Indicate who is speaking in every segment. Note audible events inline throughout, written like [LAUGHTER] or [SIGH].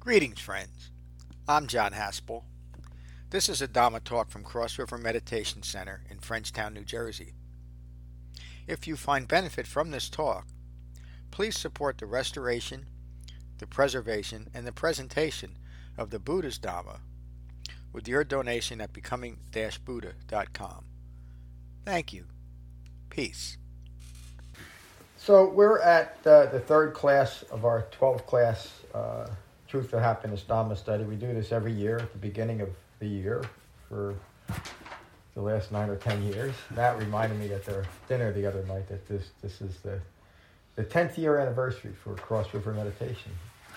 Speaker 1: Greetings, friends. I'm John Haspel. This is a Dhamma talk from Cross River Meditation Center in Frenchtown, New Jersey. If you find benefit from this talk, please support the restoration, the preservation, and the presentation of the Buddha's Dhamma with your donation at becoming-buddha.com. Thank you. Peace. So we're at uh, the third class of our 12 class uh, Truth of Happiness Dhamma study. We do this every year at the beginning of the year for the last nine or ten years. Matt reminded me at their dinner the other night that this this is the the tenth year anniversary for Cross River Meditation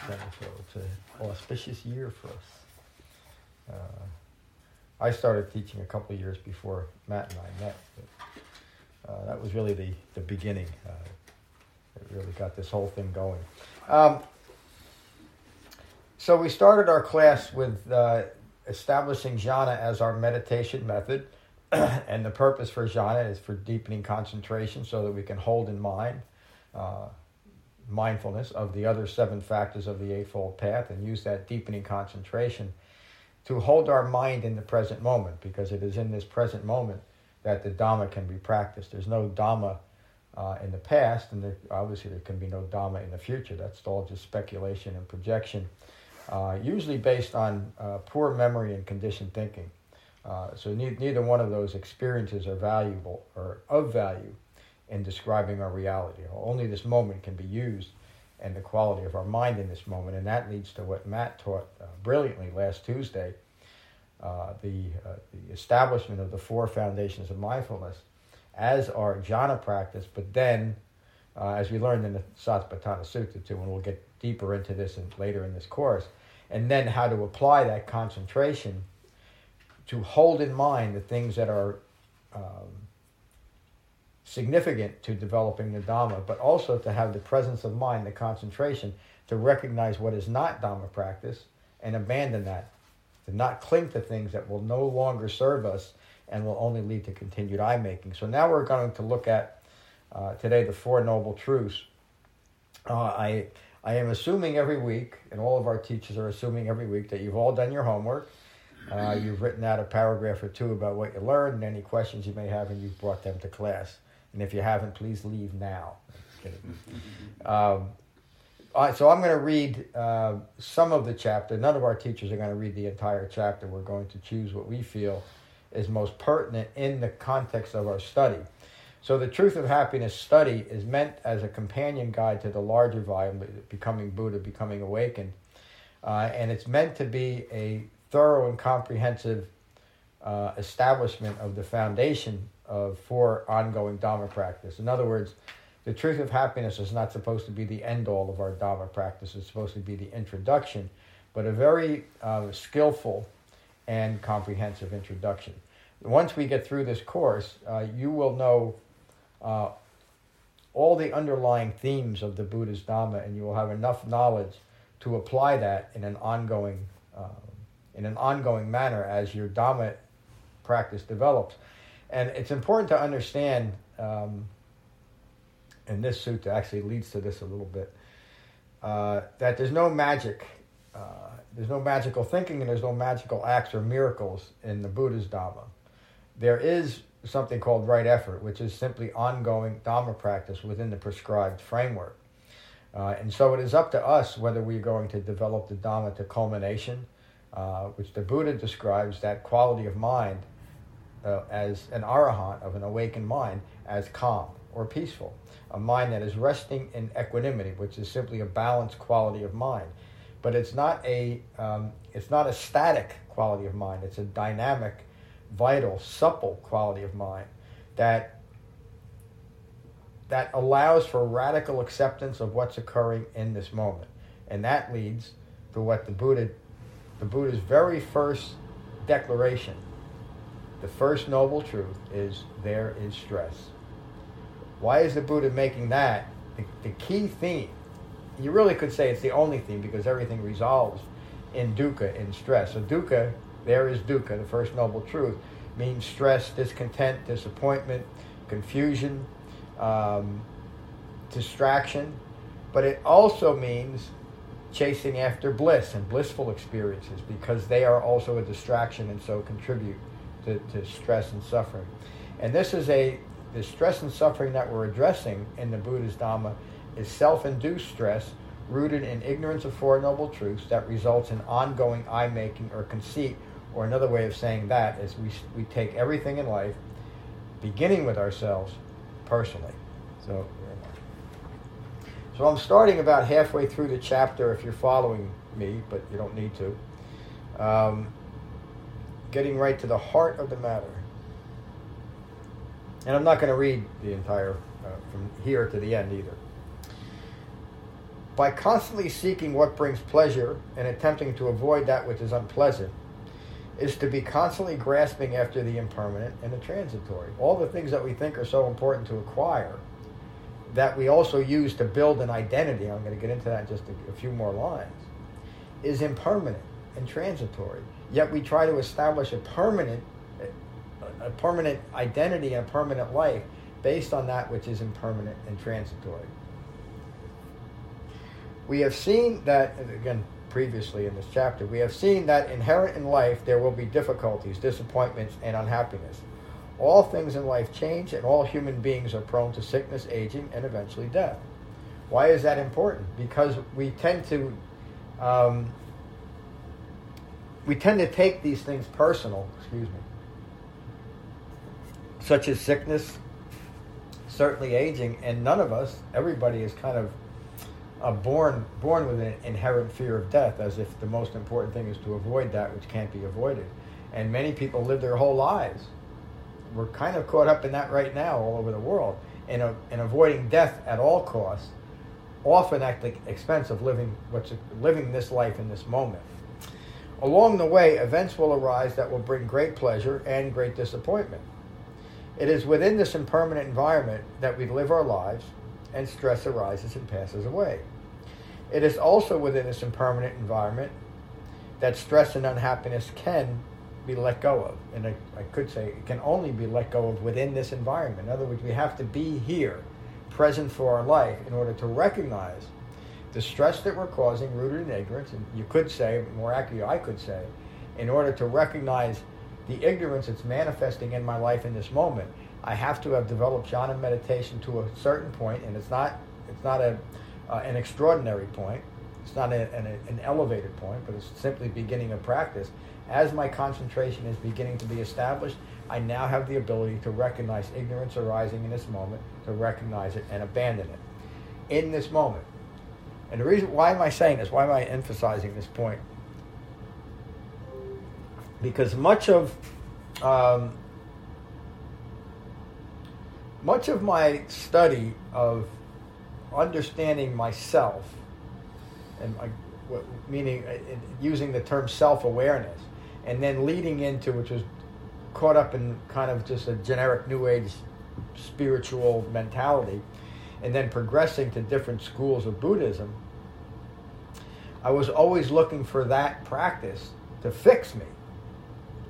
Speaker 1: Center. So it's an auspicious year for us. Uh, I started teaching a couple of years before Matt and I met. But, uh, that was really the, the beginning. Uh, it really got this whole thing going. Um, so we started our class with uh, establishing jhana as our meditation method. [CLEARS THROAT] and the purpose for jhana is for deepening concentration so that we can hold in mind uh, mindfulness of the other seven factors of the Eightfold Path and use that deepening concentration to hold our mind in the present moment because it is in this present moment that the Dhamma can be practiced. There's no Dhamma uh, in the past, and there, obviously there can be no Dhamma in the future. That's all just speculation and projection uh, usually based on uh, poor memory and conditioned thinking. Uh, so ne- neither one of those experiences are valuable or of value in describing our reality. Only this moment can be used and the quality of our mind in this moment. And that leads to what Matt taught uh, brilliantly last Tuesday uh, the, the establishment of the four foundations of mindfulness as our jhana practice, but then, as we learned in the Satipatthana Sutta too, and we'll get deeper into this in, later in this course, and then how to apply that concentration to hold in mind the things that are um, significant to developing the Dhamma, but also to have the presence of mind, the concentration, to recognize what is not Dhamma practice and abandon that, to not cling to things that will no longer serve us and will only lead to continued I making. So now we're going to look at uh, today the Four Noble Truths. Uh, I I am assuming every week, and all of our teachers are assuming every week, that you've all done your homework. Uh, you've written out a paragraph or two about what you learned and any questions you may have, and you've brought them to class. And if you haven't, please leave now. [LAUGHS] um, so I'm going to read uh, some of the chapter. None of our teachers are going to read the entire chapter. We're going to choose what we feel is most pertinent in the context of our study. So the Truth of Happiness study is meant as a companion guide to the larger volume, Becoming Buddha, Becoming Awakened. Uh, and it's meant to be a thorough and comprehensive uh, establishment of the foundation of for ongoing Dharma practice. In other words, the truth of happiness is not supposed to be the end all of our Dharma practice. It's supposed to be the introduction, but a very uh, skillful and comprehensive introduction. Once we get through this course, uh, you will know uh, all the underlying themes of the Buddha's Dhamma, and you will have enough knowledge to apply that in an ongoing, uh, in an ongoing manner as your Dhamma practice develops. And it's important to understand, um, and this sutta actually leads to this a little bit, uh, that there's no magic, uh, there's no magical thinking, and there's no magical acts or miracles in the Buddha's Dhamma. There is something called right effort, which is simply ongoing Dhamma practice within the prescribed framework. Uh, and so it is up to us whether we're going to develop the Dhamma to culmination, uh, which the Buddha describes that quality of mind uh, as an arahant of an awakened mind as calm or peaceful, a mind that is resting in equanimity, which is simply a balanced quality of mind. But it's not a um, it's not a static quality of mind. It's a dynamic vital, supple quality of mind that that allows for radical acceptance of what's occurring in this moment. And that leads to what the Buddha the Buddha's very first declaration, the first noble truth is there is stress. Why is the Buddha making that the, the key theme? You really could say it's the only theme because everything resolves in dukkha, in stress. So dukkha there is dukkha, the first noble truth, means stress, discontent, disappointment, confusion, um, distraction. But it also means chasing after bliss and blissful experiences because they are also a distraction and so contribute to, to stress and suffering. And this is a the stress and suffering that we're addressing in the Buddha's Dhamma is self-induced stress rooted in ignorance of Four Noble Truths that results in ongoing I-making or conceit, or another way of saying that is we, we take everything in life, beginning with ourselves, personally. So, so I'm starting about halfway through the chapter if you're following me, but you don't need to. Um, getting right to the heart of the matter. And I'm not going to read the entire, uh, from here to the end either. By constantly seeking what brings pleasure and attempting to avoid that which is unpleasant, is to be constantly grasping after the impermanent and the transitory. All the things that we think are so important to acquire, that we also use to build an identity, I'm going to get into that in just a, a few more lines, is impermanent and transitory. Yet we try to establish a permanent, a permanent identity and a permanent life based on that which is impermanent and transitory. We have seen that, again, previously in this chapter, we have seen that inherent in life there will be difficulties, disappointments, and unhappiness. All things in life change, and all human beings are prone to sickness, aging, and eventually death. Why is that important? Because we tend to um, we tend to take these things personal. Excuse me, such as sickness, certainly aging, and none of us, everybody, is kind of born born with an inherent fear of death, as if the most important thing is to avoid that which can't be avoided. And many people live their whole lives. We're kind of caught up in that right now all over the world, in, a, in avoiding death at all costs, often at the expense of living what's living this life in this moment. Along the way, events will arise that will bring great pleasure and great disappointment. It is within this impermanent environment that we live our lives, and stress arises and passes away. It is also within this impermanent environment that stress and unhappiness can be let go of. And I, I, could say it can only be let go of within this environment. In other words, we have to be here, present for our life, in order to recognize the stress that we're causing rooted in ignorance. And you could say, more accurately, I could say, in order to recognize the ignorance that's manifesting in my life in this moment, I have to have developed jhana meditation to a certain point, and it's not, it's not a uh, an extraordinary point. It's not a, an, an elevated point, but it's simply beginning a practice. As my concentration is beginning to be established, I now have the ability to recognize ignorance arising in this moment, to recognize it and abandon it in this moment. And the reason why am I saying this? Why am I emphasizing this point? Because much of um, much of my study of understanding myself, and I, meaning uh, using the term self-awareness, and then leading into which was caught up in kind of just a generic New Age spiritual mentality, and then progressing to different schools of Buddhism. I was always looking for that practice to fix me,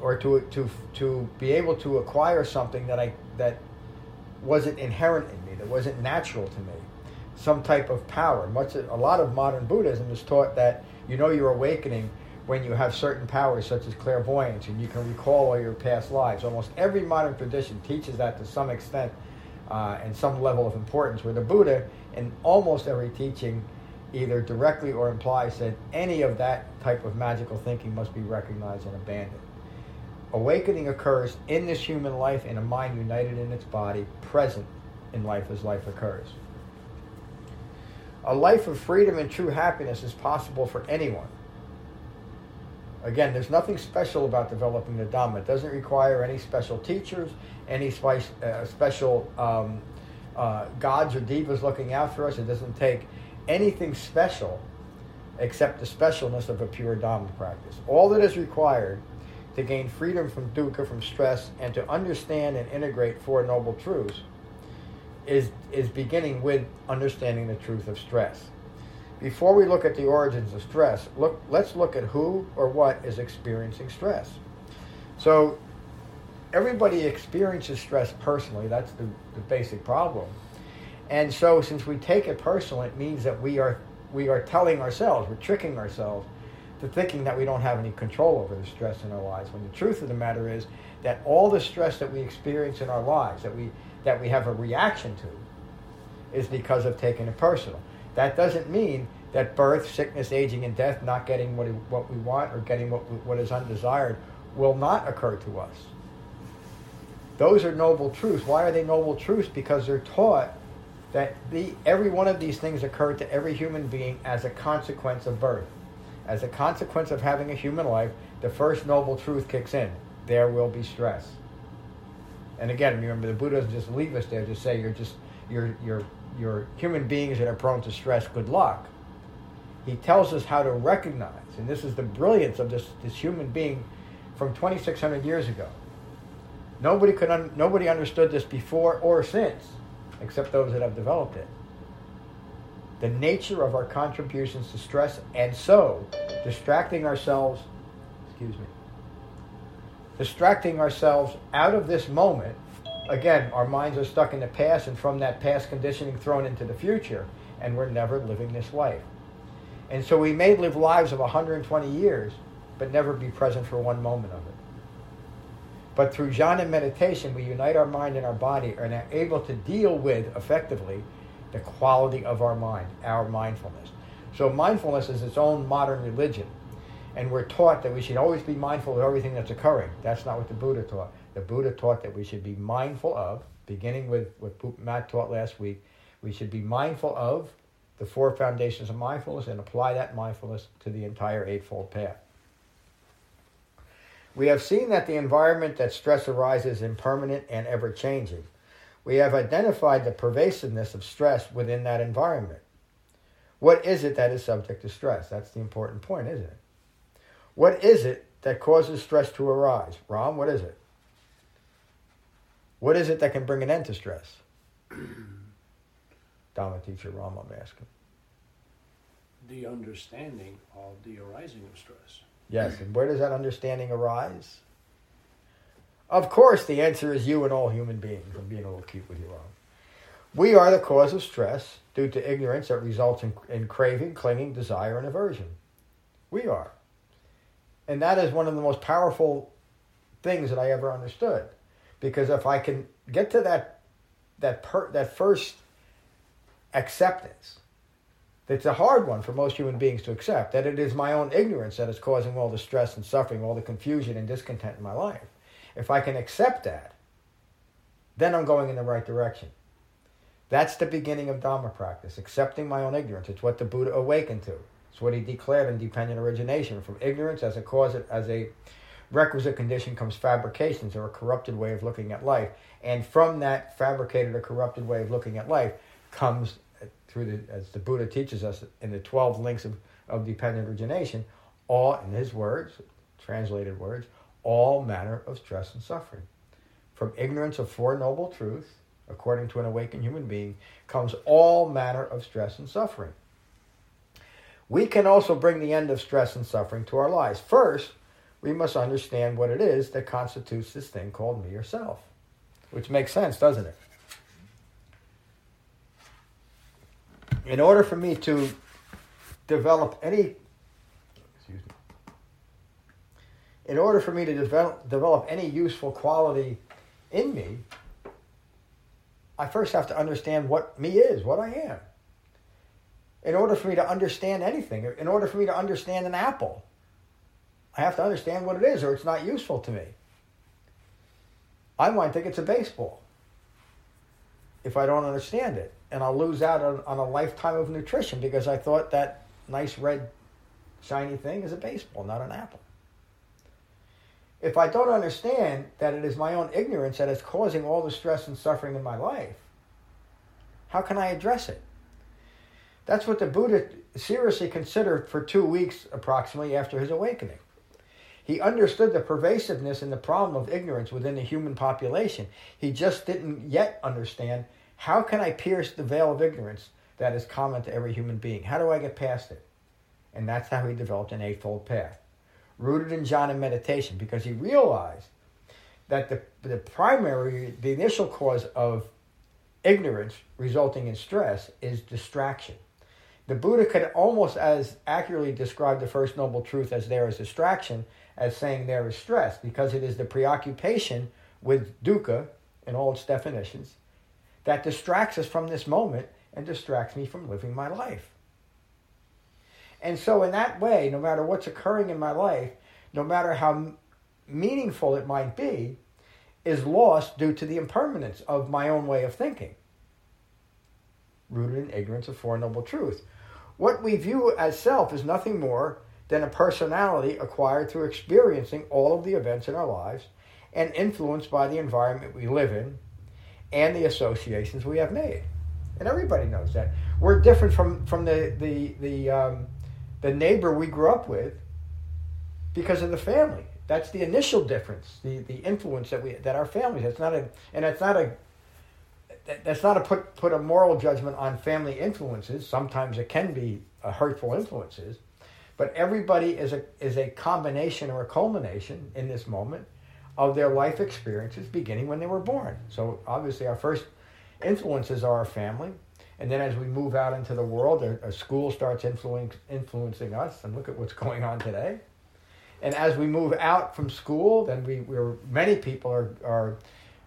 Speaker 1: or to to to be able to acquire something that I that wasn't inherent in me, that wasn't natural to me some type of power. Much a lot of modern Buddhism is taught that you know you're awakening when you have certain powers such as clairvoyance and you can recall all your past lives. Almost every modern tradition teaches that to some extent uh, and some level of importance. Where the Buddha, in almost every teaching, either directly or implies that any of that type of magical thinking must be recognized and abandoned. Awakening occurs in this human life in a mind united in its body, present in life as life occurs. A life of freedom and true happiness is possible for anyone. Again, there's nothing special about developing the Dhamma. It doesn't require any special teachers, any spice, uh, special um, uh, gods or devas looking out for us. It doesn't take anything special except the specialness of a pure Dhamma practice. All that is required to gain freedom from dukkha, from stress, and to understand and integrate Four Noble Truths is, is beginning with understanding the truth of stress. Before we look at the origins of stress, look, let's look at who or what is experiencing stress. So, everybody experiences stress personally. That's the, the basic problem. And so, since we take it personal, it means that we are we are telling ourselves, we're tricking ourselves to thinking that we don't have any control over the stress in our lives. When the truth of the matter is that all the stress that we experience in our lives, that we that we have a reaction to, is because of taking it personal. That doesn't mean that birth, sickness, aging, and death, not getting what, what we want or getting what, what is undesired, will not occur to us. Those are noble truths. Why are they noble truths? Because they're taught that the, every one of these things occurred to every human being as a consequence of birth. As a consequence of having a human life, the first noble truth kicks in. There will be stress. And again, remember the Buddha doesn't just leave us there to say you're just you're you're you're human beings that are prone to stress, good luck. He tells us how to recognize, and this is the brilliance of this, this human being from 2,600 years ago. Nobody could un, nobody understood this before or since, except those that have developed it. The nature of our contributions to stress, and so distracting ourselves, excuse me, distracting ourselves out of this moment. Again, our minds are stuck in the past, and from that past conditioning thrown into the future, and we're never living this life. And so we may live lives of 120 years, but never be present for one moment of it. But through jhana meditation, we unite our mind and our body and are able to deal with effectively the quality of our mind, our mindfulness. So mindfulness is its own modern religion. And we're taught that we should always be mindful of everything that's occurring. That's not what the Buddha taught. The Buddha taught that we should be mindful of, beginning with what Matt taught last week, we should be mindful of the four foundations of mindfulness and apply that mindfulness to the entire Eightfold Path. We have seen that the environment that stress arises is impermanent and ever changing. We have identified the pervasiveness of stress within that environment. What is it that is subject to stress? That's the important point, isn't it? What is it that causes stress to arise? Ram, what is it? What is it that can bring an end to stress? [CLEARS THROAT] Dharma teacher Ram, I'm asking.
Speaker 2: The understanding of the arising of stress.
Speaker 1: Yes, and where does that understanding arise? Of course, the answer is you and all human beings. I'm being a little cute with you, Ram. We are the cause of stress due to ignorance that results in, in craving, clinging, desire, and aversion. We are. And that is one of the most powerful things that I ever understood. Because if I can get to that that per, that first acceptance, it's a hard one for most human beings to accept, that it is my own ignorance that is causing all the stress and suffering, all the confusion and discontent in my life. If I can accept that, then I'm going in the right direction. That's the beginning of Dharma practice, accepting my own ignorance. It's what the Buddha awakened to. It's what he declared in dependent origination. From ignorance as a cause, as a requisite condition comes fabrications or a corrupted way of looking at life. And from that fabricated or corrupted way of looking at life comes through the, as the Buddha teaches us in the 12 links of, of dependent origination, all, in his words, translated words, all manner of stress and suffering. From ignorance of Four Noble Truths, according to an awakened human being, comes all manner of stress and suffering. We can also bring the end of stress and suffering to our lives. First, we must understand what it is that constitutes this thing called me or self, which makes sense, doesn't it? In order for me to develop any excuse me, in order for me to develop, develop any useful quality in me, I first have to understand what me is, what I am in order for me to understand anything, in order for me to understand an apple, I have to understand what it is or it's not useful to me. I might think it's a baseball if I don't understand it. And I'll lose out on, on a lifetime of nutrition because I thought that nice red shiny thing is a baseball, not an apple. If I don't understand that it is my own ignorance that is causing all the stress and suffering in my life, how can I address it? That's what the Buddha seriously considered for two weeks approximately after his awakening. He understood the pervasiveness and the problem of ignorance within the human population. He just didn't yet understand how can I pierce the veil of ignorance that is common to every human being? How do I get past it? And that's how he developed an Eightfold Path, rooted in jhana meditation, because he realized that the, the primary, the initial cause of ignorance resulting in stress is distraction. The Buddha could almost as accurately describe the First Noble Truth as there is distraction as saying there is stress, because it is the preoccupation with dukkha in all its definitions that distracts us from this moment and distracts me from living my life. And so, in that way, no matter what's occurring in my life, no matter how meaningful it might be, is lost due to the impermanence of my own way of thinking, rooted in ignorance of Four Noble Truth. What we view as self is nothing more than a personality acquired through experiencing all of the events in our lives and influenced by the environment we live in and the associations we have made. And everybody knows that. We're different from, from the, the, the, um, the neighbor we grew up with because of the family. That's the initial difference, the, the influence that we that our families. That's not a and that's not a that's not a put put a moral judgment on family influences. Sometimes it can be hurtful influences, but everybody is a is a combination or a culmination in this moment of their life experiences beginning when they were born. So obviously our first influences are our family, and then as we move out into the world, a, school starts influencing influencing us. And look at what's going on today. And as we move out from school, then we, we're many people are are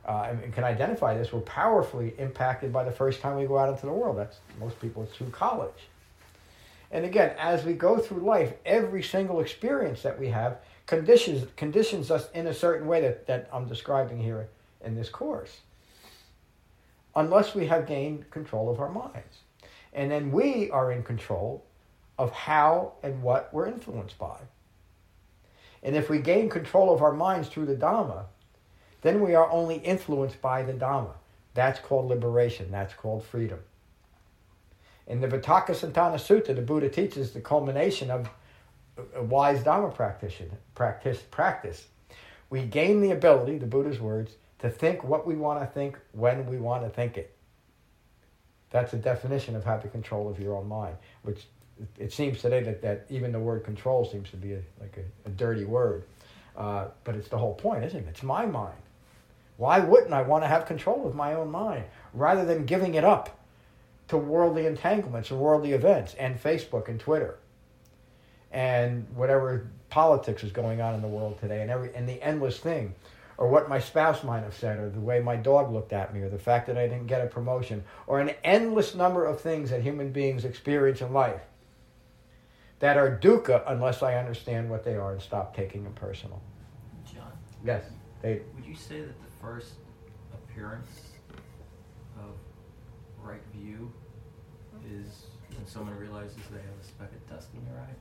Speaker 1: uh, and can identify this. We're powerfully impacted by the first time we go out into the world. That's most people it's through college. And again, as we go through life, every single experience that we have conditions conditions us in a certain way that, that I'm describing here in this course. Unless we have gained control of our minds. And then we are in control of how and what we're influenced by. And if we gain control of our minds through the Dhamma, then we are only influenced by the Dhamma. That's called liberation. That's called freedom. In the Vitakkasanthana Sutta, the Buddha teaches the culmination of a wise Dhamma practitioner, practice, practice. We gain the ability, the Buddha's words, to think what we want to think when we want to think it. That's a definition of having control of your own mind, which it seems today that, that even the word control seems to be a, like a, a dirty word. Uh, but it's the whole point, isn't it? It's my mind. Why wouldn't I want to have control of my own mind rather than giving it up to worldly entanglements and worldly events and Facebook and Twitter and whatever politics is going on in the world today and every and the endless thing or what my spouse might have said or the way my dog looked at me or the fact that I didn't get a promotion or an endless number of things that human beings experience in life that are dukkha unless I understand what they are and stop taking them personal.
Speaker 3: John.
Speaker 1: Yes. They,
Speaker 3: Would you say that the first appearance of right view is when someone realizes they have a speck of dust in their eye?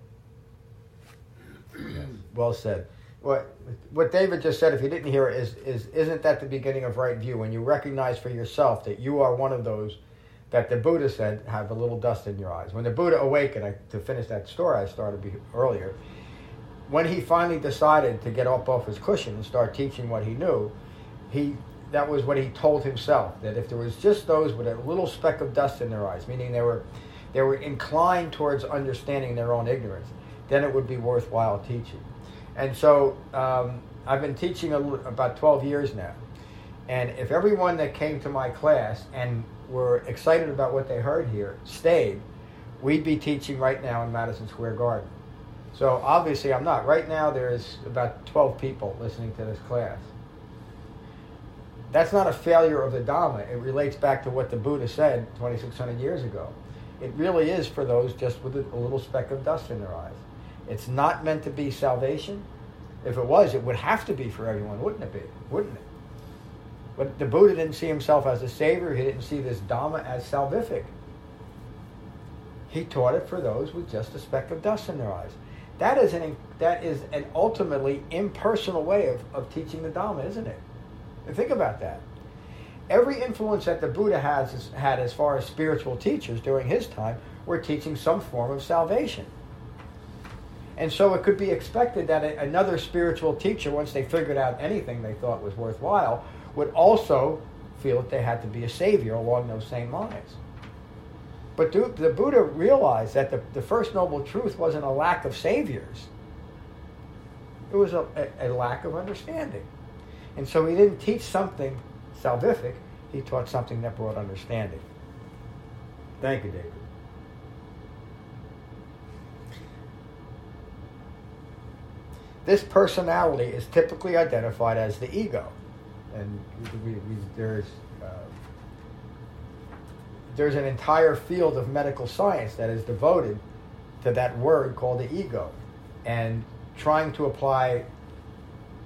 Speaker 1: yes. Well said. What what David just said, if you didn't hear it, is is isn't that the beginning of right view when you recognize for yourself that you are one of those that the Buddha said have a little dust in your eyes. When the Buddha awakened, I, to finish that story I started earlier, when he finally decided to get up off his cushion and start teaching what he knew, he that was what he told himself that if there was just those with a little speck of dust in their eyes, meaning they were they were inclined towards understanding their own ignorance, then it would be worthwhile teaching. And so um, I've been teaching a, about 12 years now. And if everyone that came to my class and were excited about what they heard here stayed, we'd be teaching right now in Madison Square Garden. So obviously I'm not. Right now there's about 12 people listening to this class. That's not a failure of the Dhamma. It relates back to what the Buddha said 2,600 years ago. It really is for those just with a little speck of dust in their eyes. It's not meant to be salvation. If it was, it would have to be for everyone, wouldn't it be? Wouldn't it? But the Buddha didn't see himself as a savior. He didn't see this Dhamma as salvific. He taught it for those with just a speck of dust in their eyes. That is an, that is an ultimately impersonal way of, of teaching the Dhamma, isn't it? And think about that. Every influence that the Buddha has had as far as spiritual teachers during his time were teaching some form of salvation. And so it could be expected that another spiritual teacher, once they figured out anything they thought was worthwhile, would also feel that they had to be a savior along those same lines. But the Buddha realized that the, the first noble truth wasn't a lack of saviors. It was a, a, a lack of understanding. And so he didn't teach something salvific, he taught something that brought understanding. Thank you, David. This personality is typically identified as the ego, and we, we, there's uh, there's an entire field of medical science that is devoted to that word called the ego, and trying to apply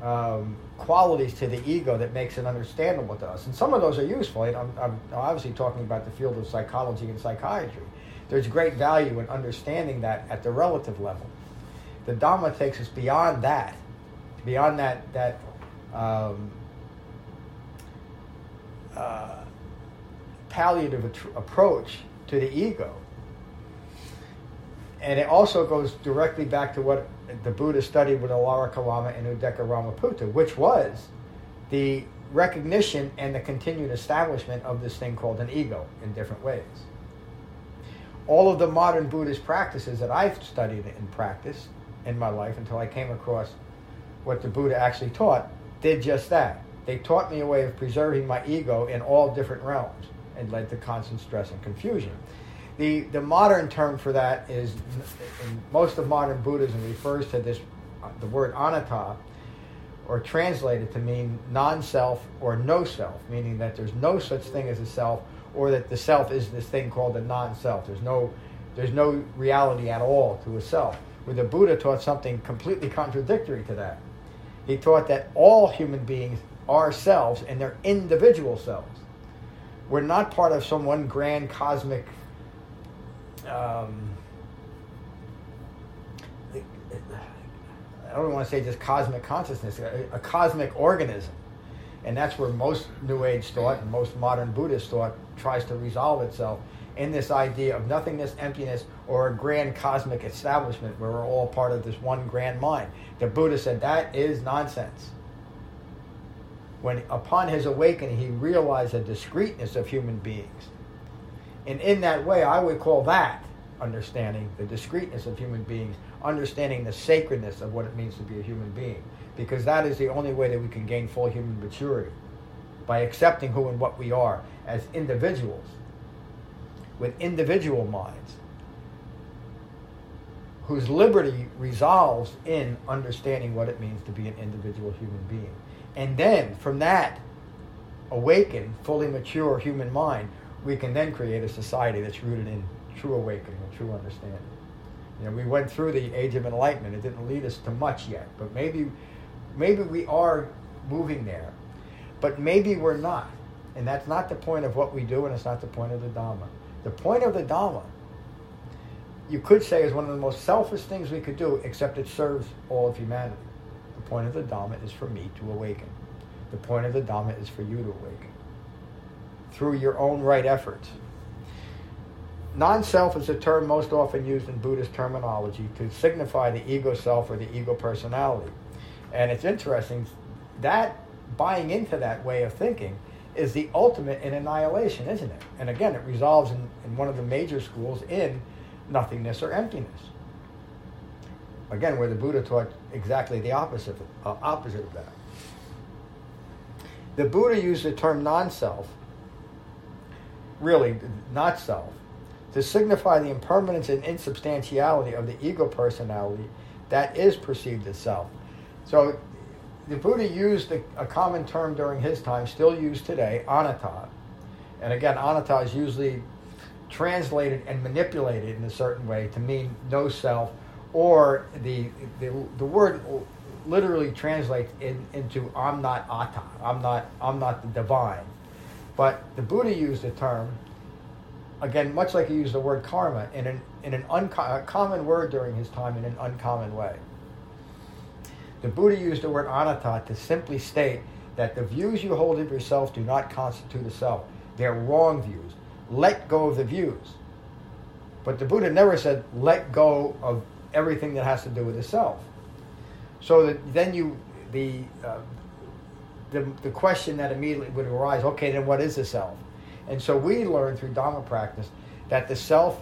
Speaker 1: um, qualities to the ego that makes it understandable to us. And some of those are useful. I'm, I'm obviously talking about the field of psychology and psychiatry. There's great value in understanding that at the relative level. The Dhamma takes us beyond that, beyond that that um, uh, palliative at- approach to the ego. And it also goes directly back to what the Buddha studied with Alara Kalama and Uddaka Ramaputta, which was the recognition and the continued establishment of this thing called an ego in different ways. All of the modern Buddhist practices that I've studied and practiced in my life until I came across what the Buddha actually taught did just that. They taught me a way of preserving my ego in all different realms and led to constant stress and confusion. The, the modern term for that is, in most of modern Buddhism, refers to this, the word anatta, or translated to mean non-self or no self, meaning that there's no such thing as a self, or that the self is this thing called the non-self. There's no, there's no reality at all to a self. Where the Buddha taught something completely contradictory to that. He taught that all human beings are selves and they're individual selves. We're not part of some one grand cosmic um, I don't want to say just cosmic consciousness, a, a, cosmic organism. And that's where most New Age thought and most modern Buddhist thought tries to resolve itself in this idea of nothingness, emptiness, or a grand cosmic establishment where we're all part of this one grand mind. The Buddha said that is nonsense. When upon his awakening, he realized the discreteness of human beings and in that way, I would call that understanding the discreteness of human beings, understanding the sacredness of what it means to be a human being. Because that is the only way that we can gain full human maturity by accepting who and what we are as individuals with individual minds whose liberty resolves in understanding what it means to be an individual human being. And then from that awakened, fully mature human mind, we can then create a society that's rooted in true awakening and true understanding. You know, we went through the age of enlightenment. It didn't lead us to much yet, but maybe, maybe we are moving there, but maybe we're not. And that's not the point of what we do, and it's not the point of the Dhamma. The point of the Dhamma, you could say, is one of the most selfish things we could do, except it serves all of humanity. The point of the Dhamma is for me to awaken. The point of the Dhamma is for you to awaken through your own right efforts. Non self is a term most often used in Buddhist terminology to signify the ego self or the ego personality. And it's interesting that buying into that way of thinking is the ultimate in annihilation, isn't it? And again, it resolves in, in one of the major schools in nothingness or emptiness. Again, where the Buddha taught exactly the opposite, uh, opposite of that. The Buddha used the term non self really not self, to signify the impermanence and insubstantiality of the ego personality that is perceived as self. So the Buddha used a, a common term during his time, still used today, anatta. And again, anatta is usually translated and manipulated in a certain way to mean no self, or the, the, the word literally translates in, into I'm not atta, I'm not, I'm not the divine. But the Buddha used the term, again, much like he used the word karma, in an, in an uncommon word during his time in an uncommon way. The Buddha used the word anatta to simply state that the views you hold of yourself do not constitute a self. They're wrong views. Let go of the views. But the Buddha never said, let go of everything that has to do with the self. So that then you, the, uh, the, the question that immediately would arise okay, then what is the self? And so we learn through Dharma practice that the self,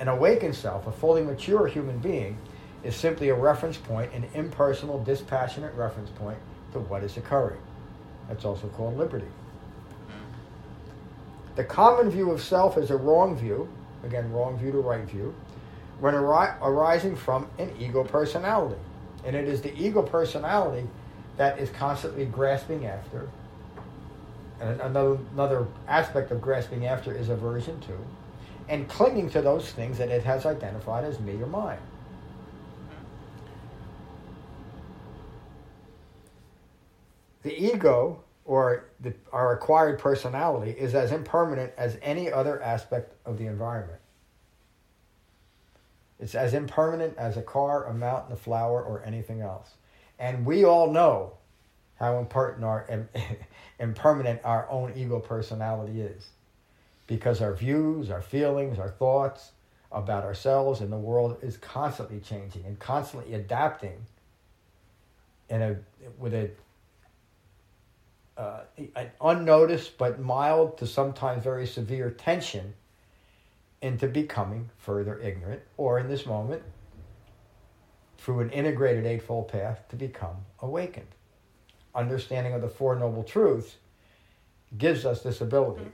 Speaker 1: an awakened self, a fully mature human being, is simply a reference point, an impersonal, dispassionate reference point to what is occurring. That's also called liberty. The common view of self is a wrong view, again, wrong view to right view, when ari- arising from an ego personality. And it is the ego personality that is constantly grasping after. And another, another aspect of grasping after is aversion to, and clinging to those things that it has identified as me or mine. The ego, or the, our acquired personality, is as impermanent as any other aspect of the environment. It's as impermanent as a car, a mountain, a flower, or anything else. And we all know how important our [LAUGHS] impermanent our own ego personality is. Because our views, our feelings, our thoughts about ourselves and the world is constantly changing and constantly adapting in a with a uh, an unnoticed but mild to sometimes very severe tension into becoming further ignorant, or in this moment, through an integrated Eightfold Path, to become awakened. Understanding of the Four Noble Truths gives us this ability.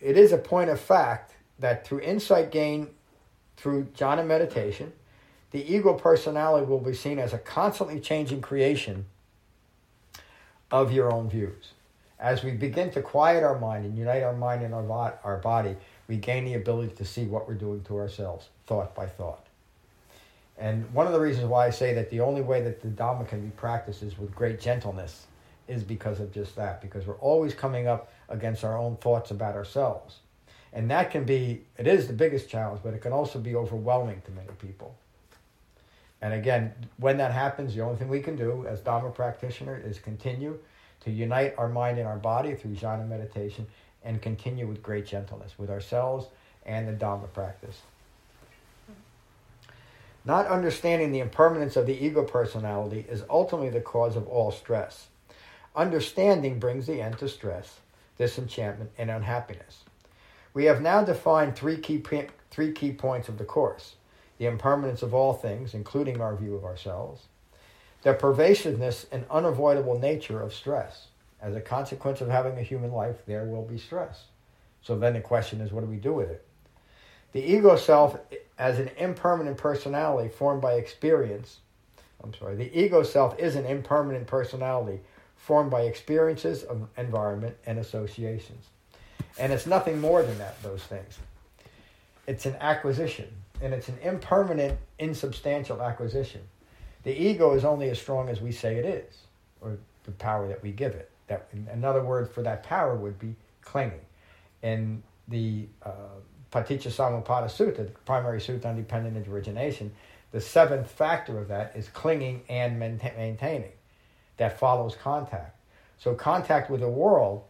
Speaker 1: It is a point of fact that through insight gained through jhana meditation, the ego personality will be seen as a constantly changing creation of your own views. As we begin to quiet our mind and unite our mind and our, our body, we gain the ability to see what we're doing to ourselves, thought by thought. And one of the reasons why I say that the only way that the Dhamma can be practiced is with great gentleness is because of just that, because we're always coming up against our own thoughts about ourselves. And that can be, it is the biggest challenge, but it can also be overwhelming to many people. And again, when that happens, the only thing we can do as Dharma practitioner is continue to unite our mind and our body through jhana meditation and continue with great gentleness with ourselves and the Dharma practice. Not understanding the impermanence of the ego personality is ultimately the cause of all stress. Understanding brings the end to stress, disenchantment, and unhappiness. We have now defined three key, three key points of the Course the impermanence of all things, including our view of ourselves, the pervasiveness and unavoidable nature of stress. As a consequence of having a human life, there will be stress. So then the question is, what do we do with it? The ego self, as an impermanent personality formed by experience, I'm sorry, the ego self is an impermanent personality formed by experiences of environment and associations. And it's nothing more than that, those things. It's an acquisition and it's an impermanent, insubstantial acquisition. The ego is only as strong as we say it is, or the power that we give it. That another word for that power would be clinging. In the uh, Paticca Sutta, the primary sutta on dependent origination, the seventh factor of that is clinging and maintaining. That follows contact. So contact with the world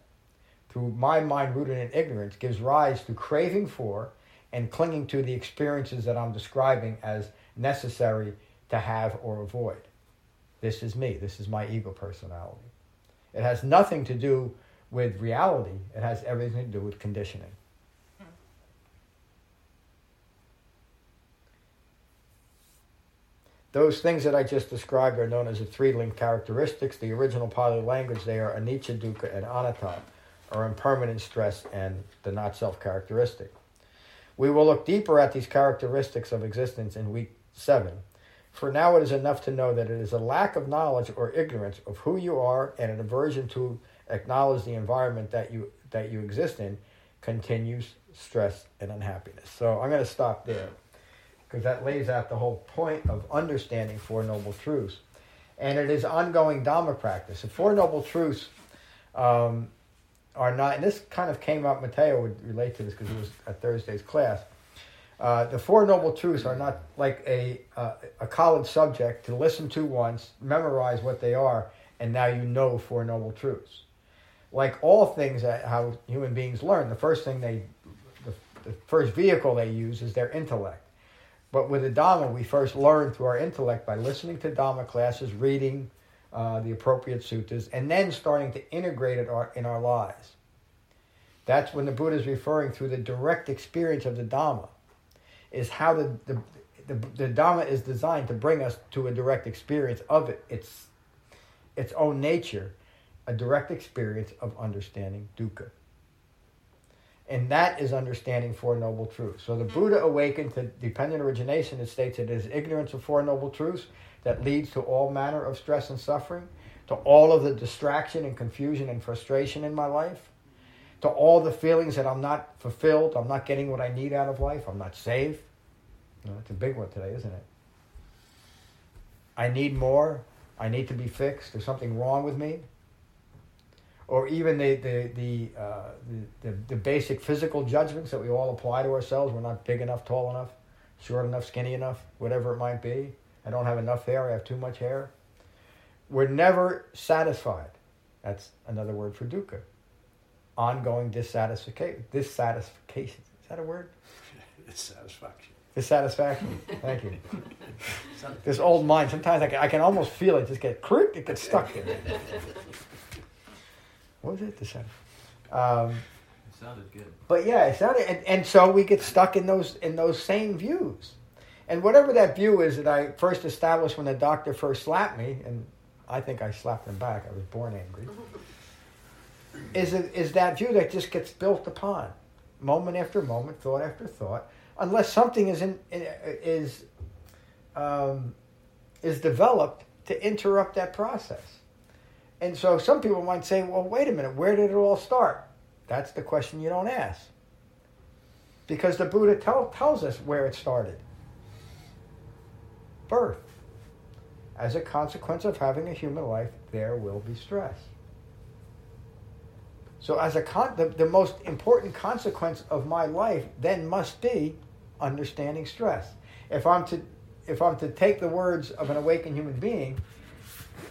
Speaker 1: through my mind rooted in ignorance gives rise to craving for and clinging to the experiences that I'm describing as necessary to have or avoid. This is me. This is my ego personality. It has nothing to do with reality, it has everything to do with conditioning. Those things that I just described are known as the three linked characteristics. The original Pali language, they are anicca, dukkha, and anatta, or impermanent stress and the not self characteristic. We will look deeper at these characteristics of existence in week 7. For now, it is enough to know that it is a lack of knowledge or ignorance of who you are and an aversion to acknowledge the environment that you, that you exist in continues stress and unhappiness. So I'm going to stop there because that lays out the whole point of understanding Four Noble Truths. And it is ongoing Dhamma practice. The Four Noble Truths um, are not, and this kind of came up, Mateo would relate to this because it was at Thursday's class. Uh, the Four Noble Truths are not like a, uh, a college subject to listen to once, memorize what they are, and now you know Four Noble Truths. Like all things that how human beings learn, the first thing they, the, the first vehicle they use is their intellect. But with the Dhamma, we first learn through our intellect by listening to Dhamma classes, reading, uh, the appropriate suttas, and then starting to integrate it our, in our lives. That's when the Buddha is referring to the direct experience of the Dhamma, is how the, the, the, the Dhamma is designed to bring us to a direct experience of it, its, its own nature, a direct experience of understanding dukkha. And that is understanding Four Noble Truths. So the mm-hmm. Buddha awakened to dependent origination. It states it is ignorance of Four Noble Truths that leads to all manner of stress and suffering, to all of the distraction and confusion and frustration in my life, to all the feelings that I'm not fulfilled, I'm not getting what I need out of life, I'm not safe. It's a big one today, isn't it? I need more. I need to be fixed. There's something wrong with me. Or even the the the, uh, the, the the basic physical judgments that we all apply to ourselves. We're not big enough, tall enough, short enough, skinny enough, whatever it might be. I don't have enough hair. I have too much hair. We're never satisfied. That's another word for dukkha. Ongoing dissatisfaction. Dissatisfaction. Is that a word? [LAUGHS]
Speaker 2: Dissatisfaction.
Speaker 1: Dissatisfaction. Thank you. [LAUGHS] this old mind. Sometimes I can, I can almost feel it just get crick. It gets stuck there. [LAUGHS] what was it? Dissatisfaction. Um,
Speaker 3: It sounded good.
Speaker 1: but yeah, it sounded, and, and so we get stuck in those in those same views, and whatever that view is that I first established when the doctor first slapped me, and I think I slapped him back. I was born angry. Is it, is that view that just gets built upon, moment after moment, thought after thought, unless something is in, is um, is developed to interrupt that process. And so some people might say, well, wait a minute, where did it all start? That's the question you don't ask. Because the Buddha tell, tells us where it started birth. As a consequence of having a human life, there will be stress. So, as a con- the, the most important consequence of my life then must be understanding stress. If I'm to if I'm to take the words of an awakened human being,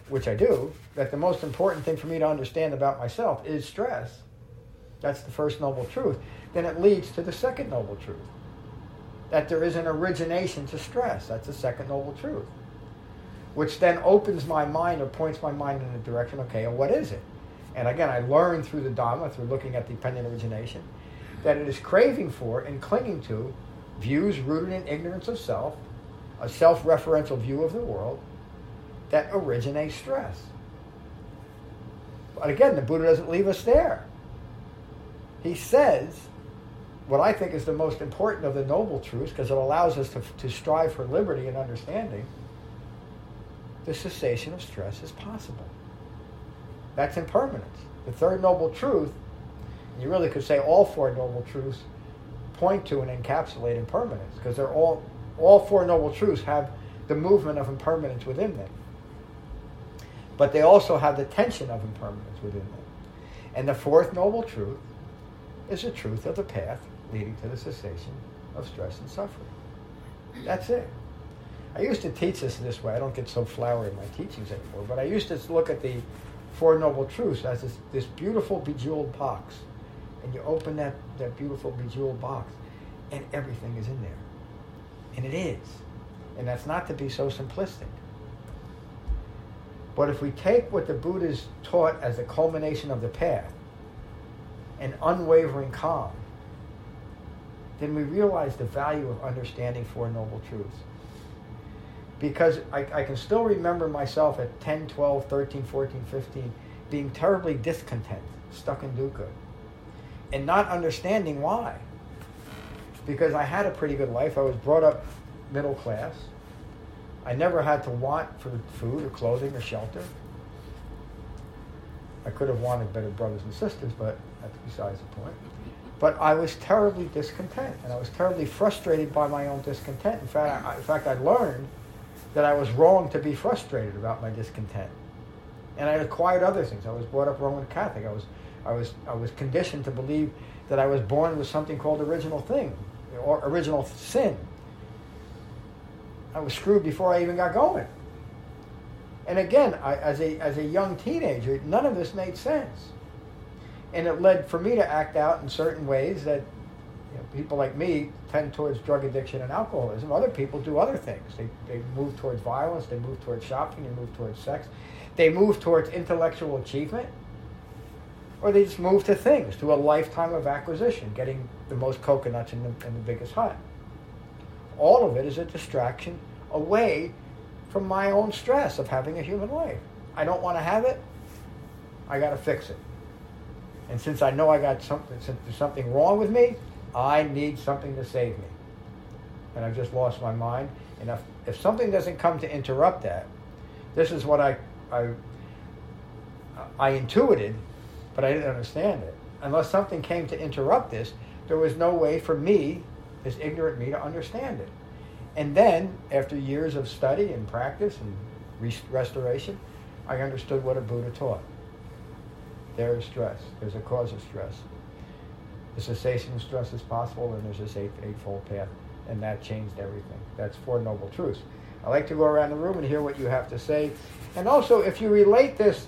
Speaker 1: which I do, that the most important thing for me to understand about myself is stress. That's the first noble truth. Then it leads to the second noble truth. That there is an origination to stress. That's the second noble truth. Which then opens my mind or points my mind in a direction, okay, what is it? And again, I learned through the Dhamma, through looking at dependent origination, that it is craving for and clinging to views rooted in ignorance of self, a self referential view of the world that originates stress. But again, the Buddha doesn't leave us there. He says what I think is the most important of the noble truths because it allows us to, to strive for liberty and understanding. The cessation of stress is possible. That's impermanence. The third noble truth, you really could say all four noble truths point to and encapsulate impermanence because they're all all four noble truths have the movement of impermanence within them. But they also have the tension of impermanence within them. And the fourth noble truth is the truth of the path leading to the cessation of stress and suffering. That's it. I used to teach this this way. I don't get so flowery in my teachings anymore, but I used to look at the Four Noble Truths as this, this beautiful bejeweled box. And you open that, that beautiful bejeweled box, and everything is in there. And it is. And that's not to be so simplistic. But if we take what the Buddha's taught as the culmination of the path, an unwavering calm, then we realize the value of understanding Four Noble Truths. Because I, I can still remember myself at 10, 12, 13, 14, 15 being terribly discontent, stuck in dukkha, and not understanding why. Because I had a pretty good life. I was brought up middle class. I never had to want for food or clothing or shelter. I could have wanted better brothers and sisters, but that's besides the point. But I was terribly discontent, and I was terribly frustrated by my own discontent. In fact, I, in fact, I learned that I was wrong to be frustrated about my discontent, and I acquired other things. I was brought up Roman Catholic. I was, I was, I was conditioned to believe that I was born with something called original thing, or original sin. I was screwed before I even got going. And again, I, as a as a young teenager, none of this made sense, and it led for me to act out in certain ways that you know, people like me tend towards drug addiction and alcoholism. Other people do other things. They they move towards violence. They move towards shopping. They move towards sex. They move towards intellectual achievement, or they just move to things, to a lifetime of acquisition, getting the most coconuts in the, in the biggest hut. All of it is a distraction away from my own stress of having a human life. I don't want to have it. I got to fix it. And since I know I got something, since there's something wrong with me, I need something to save me. And I've just lost my mind. And if, if something doesn't come to interrupt that, this is what I, I, I intuited, but I didn't understand it. Unless something came to interrupt this, there was no way for me, this ignorant me, to understand it. And then, after years of study and practice and restoration, I understood what a Buddha taught. There is stress. There's a cause of stress. The cessation of stress is possible, and there's this eight, eightfold path, and that changed everything. That's Four Noble Truths. I like to go around the room and hear what you have to say. And also, if you relate this,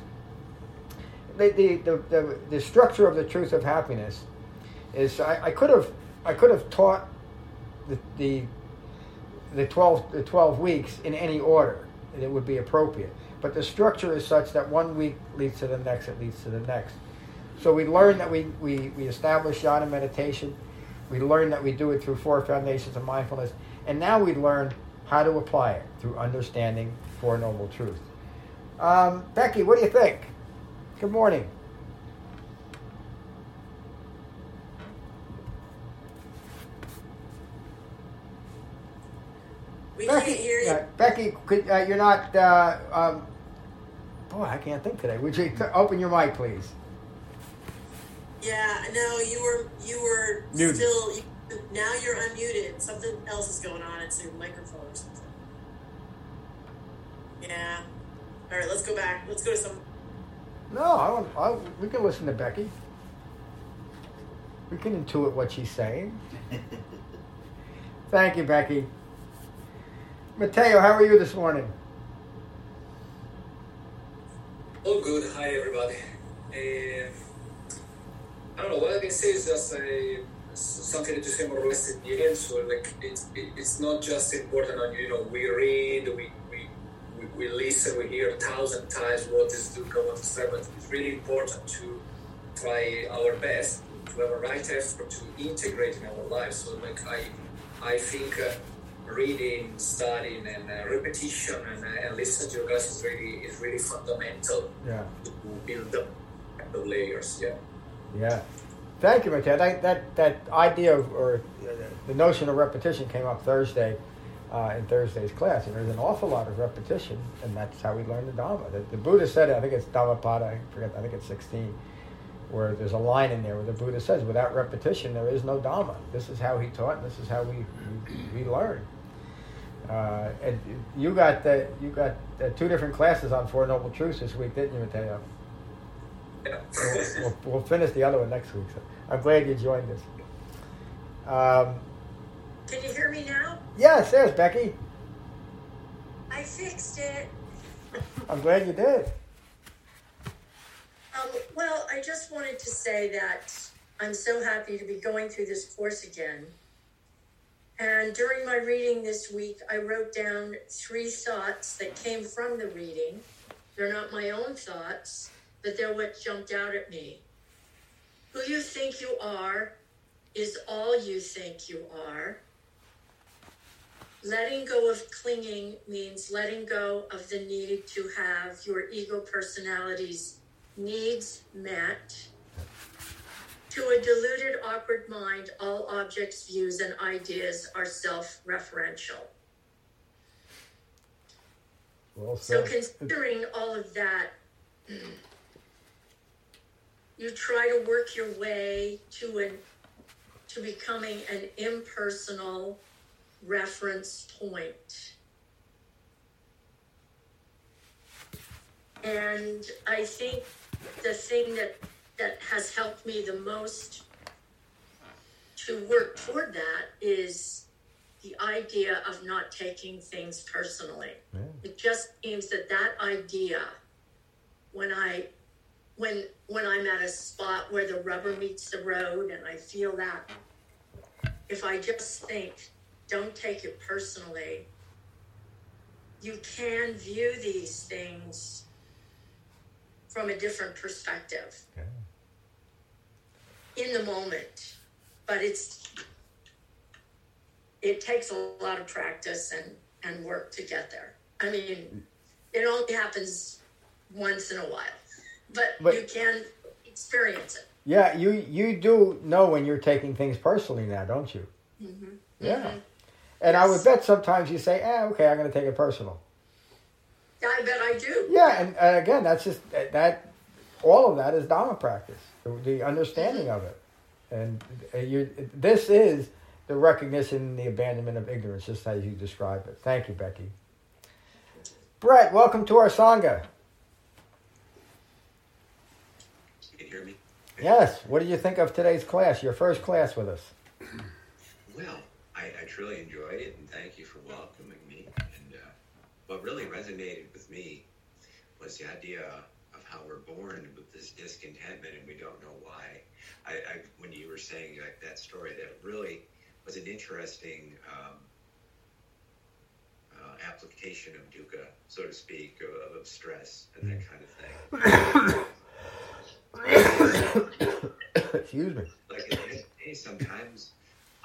Speaker 1: the, the, the, the, the structure of the truth of happiness is I, I could have I could have taught the, the the 12 the 12 weeks in any order and it would be appropriate but the structure is such that one week leads to the next it leads to the next so we learn that we, we, we establish jhana meditation we learn that we do it through four foundations of mindfulness and now we learn how to apply it through understanding Four Noble Truths. Um, Becky, what do you think? Good morning.
Speaker 4: We
Speaker 1: Becky,
Speaker 4: can't hear you.
Speaker 1: uh, Becky, could, uh, you're not. Uh, um, boy, I can't think today. Would you t- [LAUGHS] open your mic, please?
Speaker 4: Yeah, no, you were you were
Speaker 1: Muted.
Speaker 4: still. You, now you're unmuted. Something else is going on. It's your microphone or something. Yeah. All right, let's go back. Let's go to some.
Speaker 1: No, I don't. I, we can listen to Becky. We can intuit what she's saying. [LAUGHS] Thank you, Becky. Mateo, how are you this morning?
Speaker 5: All good. Hi, everybody. Uh, I don't know. What I can say is just uh, something to say more or less in the end. So, like, it's it's not just important on you know we read, we we, we, we listen, we hear a thousand times what is Dukkha, what is but it's really important to try our best to have a right effort to integrate in our lives. So, like, I I think. Uh, reading, studying, and uh, repetition, and, uh, and listen to your guys is really is really fundamental
Speaker 1: Yeah.
Speaker 5: to build up the layers. Yeah.
Speaker 1: Yeah. Thank you, Mateo. That, that, that idea of, or uh, the notion of repetition came up Thursday uh, in Thursday's class, and there's an awful lot of repetition, and that's how we learn the Dhamma. The, the Buddha said I think it's Dhammapada, I forget, I think it's 16, where there's a line in there where the Buddha says, without repetition, there is no Dhamma. This is how he taught, and this is how we, we, we learn. Uh, and you got the, you got uh, two different classes on Four Noble Truths this week, didn't you, Mateo? We'll, we'll finish the other one next week. So I'm glad you joined us. Um,
Speaker 4: Can you hear me now?
Speaker 1: yes, there's Becky.
Speaker 4: I fixed it.
Speaker 1: I'm glad you did.
Speaker 4: Um, well, I just wanted to say that I'm so happy to be going through this course again. And during my reading this week, I wrote down three thoughts that came from the reading. They're not my own thoughts, but they're what jumped out at me. Who you think you are is all you think you are. Letting go of clinging means letting go of the need to have your ego personalities needs met. To a deluded, awkward mind, all objects, views, and ideas are self referential.
Speaker 1: Well
Speaker 4: So, considering all of that, [CLEARS THROAT] you try to work your way to an to becoming an impersonal reference point. And I think the thing that that has helped me the most to work toward that is the idea of not taking things personally.
Speaker 1: Yeah.
Speaker 4: It just means that that idea, when I, when when I'm at a spot where the rubber meets the road and I feel that, if I just think, don't take it personally, you can view these things from a different perspective
Speaker 1: Okay.
Speaker 4: in the moment. But it's it takes a lot of practice and, and work to get there. I mean, it only happens once in a while, but,
Speaker 1: But-
Speaker 4: you can experience it.
Speaker 1: Yeah, you you do know when you're taking things personally now, don't you?
Speaker 4: Mm-hmm.
Speaker 1: Yeah. And I would bet sometimes you say, "Eh, okay, I'm going to take it personal."
Speaker 4: I bet I do.
Speaker 1: Yeah, and, and again, that's just that. All of that is Dharma practice, the, the understanding of it, and uh, you. This is the recognition, the abandonment of ignorance, just as you describe it. Thank you, Becky. Brett, welcome to our sangha.
Speaker 6: You can hear me?
Speaker 1: Yes. What did you think of today's class? Your first class with us. [CLEARS THROAT]
Speaker 6: Well, I, I truly enjoyed it, and thank you for welcoming me. And uh, what really resonated with me was the idea of how we're born with this discontentment and we don't know why. I, I when you were saying like that story, that really was an interesting um, uh, application of dukkha, so to speak, of, of stress and that kind of thing. [CLEARS THROAT]
Speaker 1: Excuse me.
Speaker 6: like day, sometimes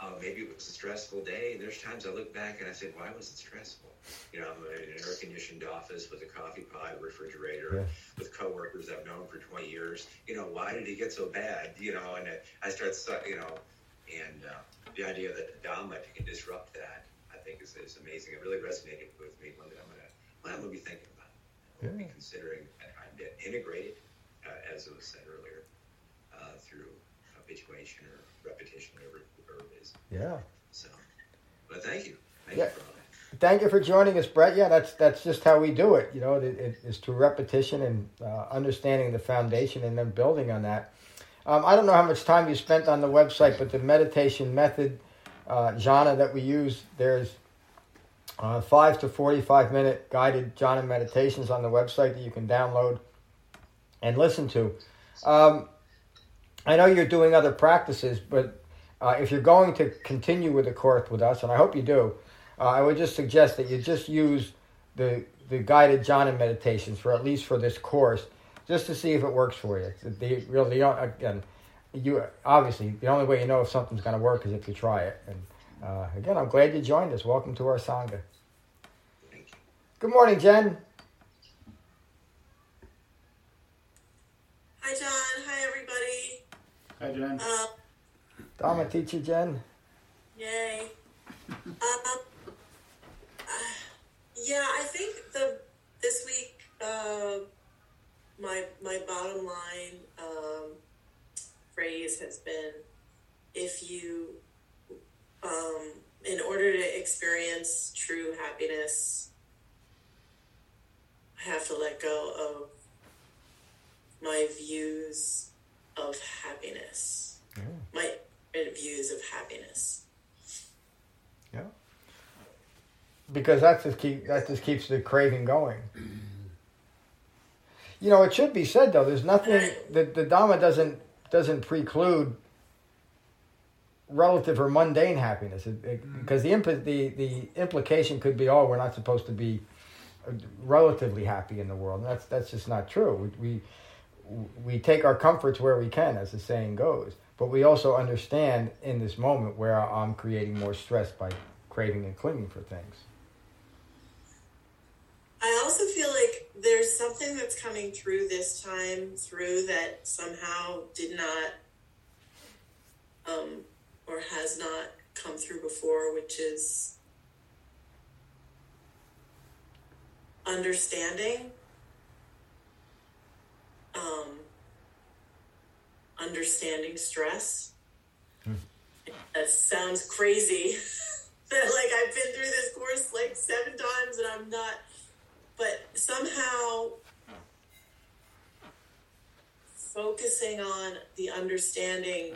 Speaker 6: uh, maybe it was a stressful day, and there's times I look back and I said, why was it stressful? You know, I'm in an air-conditioned office with a coffee pot, refrigerator,
Speaker 1: Yeah.
Speaker 6: with coworkers I've known for 20 years. You know, why did it get so bad? You know, and I start, you know, and uh, the idea that the Dhamma can disrupt that, I think is, is amazing. It really resonated with me. One that I'm gonna, one I'm gonna be thinking about. I'm gonna be considering and trying to integrate it, uh, as it was said earlier, uh, through habituation or repetition, whatever the verb is.
Speaker 1: Yeah.
Speaker 6: So, but thank you. Thank
Speaker 1: Yeah.
Speaker 6: you for all that.
Speaker 1: Thank you for joining us, Brett. Yeah, that's that's just how we do it. You know, it, it, it's through repetition and uh, understanding the foundation, and then building on that. Um, I don't know how much time you spent on the website, but the meditation method uh, jhana that we use, there's uh, five to forty-five minute guided jhana meditations on the website that you can download and listen to. Um, I know you're doing other practices, but uh, if you're going to continue with the course with us, and I hope you do, uh, I would just suggest that you just use the the guided jhana meditations for at least for this course, just to see if it works for you. The really again, you obviously the only way you know if something's going to work is if you try it. And uh, again, I'm glad you joined us. Welcome to our sangha. Good morning, Jen.
Speaker 7: Hi, John. Hi, everybody.
Speaker 2: Hi, Jen.
Speaker 7: Um,
Speaker 1: Dharma teacher Jen.
Speaker 7: yay. Um, uh, yeah, I think the this week, uh, my my bottom line um, phrase has been, if you, um, in order to experience true happiness, I have to let go of my views of happiness. My views of happiness.
Speaker 1: Yeah. Because that just keep that just keeps the craving going. [CLEARS THROAT] You know, it should be said though. There's nothing that the Dhamma doesn't doesn't preclude relative or mundane happiness it, it, because the, impl- the the implication could be, oh, we're not supposed to be uh, relatively happy in the world. And that's that's just not true. We, we we take our comforts where we can, as the saying goes. But we also understand in this moment where I'm creating more stress by craving and clinging for things.
Speaker 7: I also feel like there's something that's coming through this time through that somehow did not um, or has not come through before, which is understanding. Um, understanding stress. That sounds crazy. [LAUGHS] that like I've been through this course like seven times and I'm not but somehow focusing on the understanding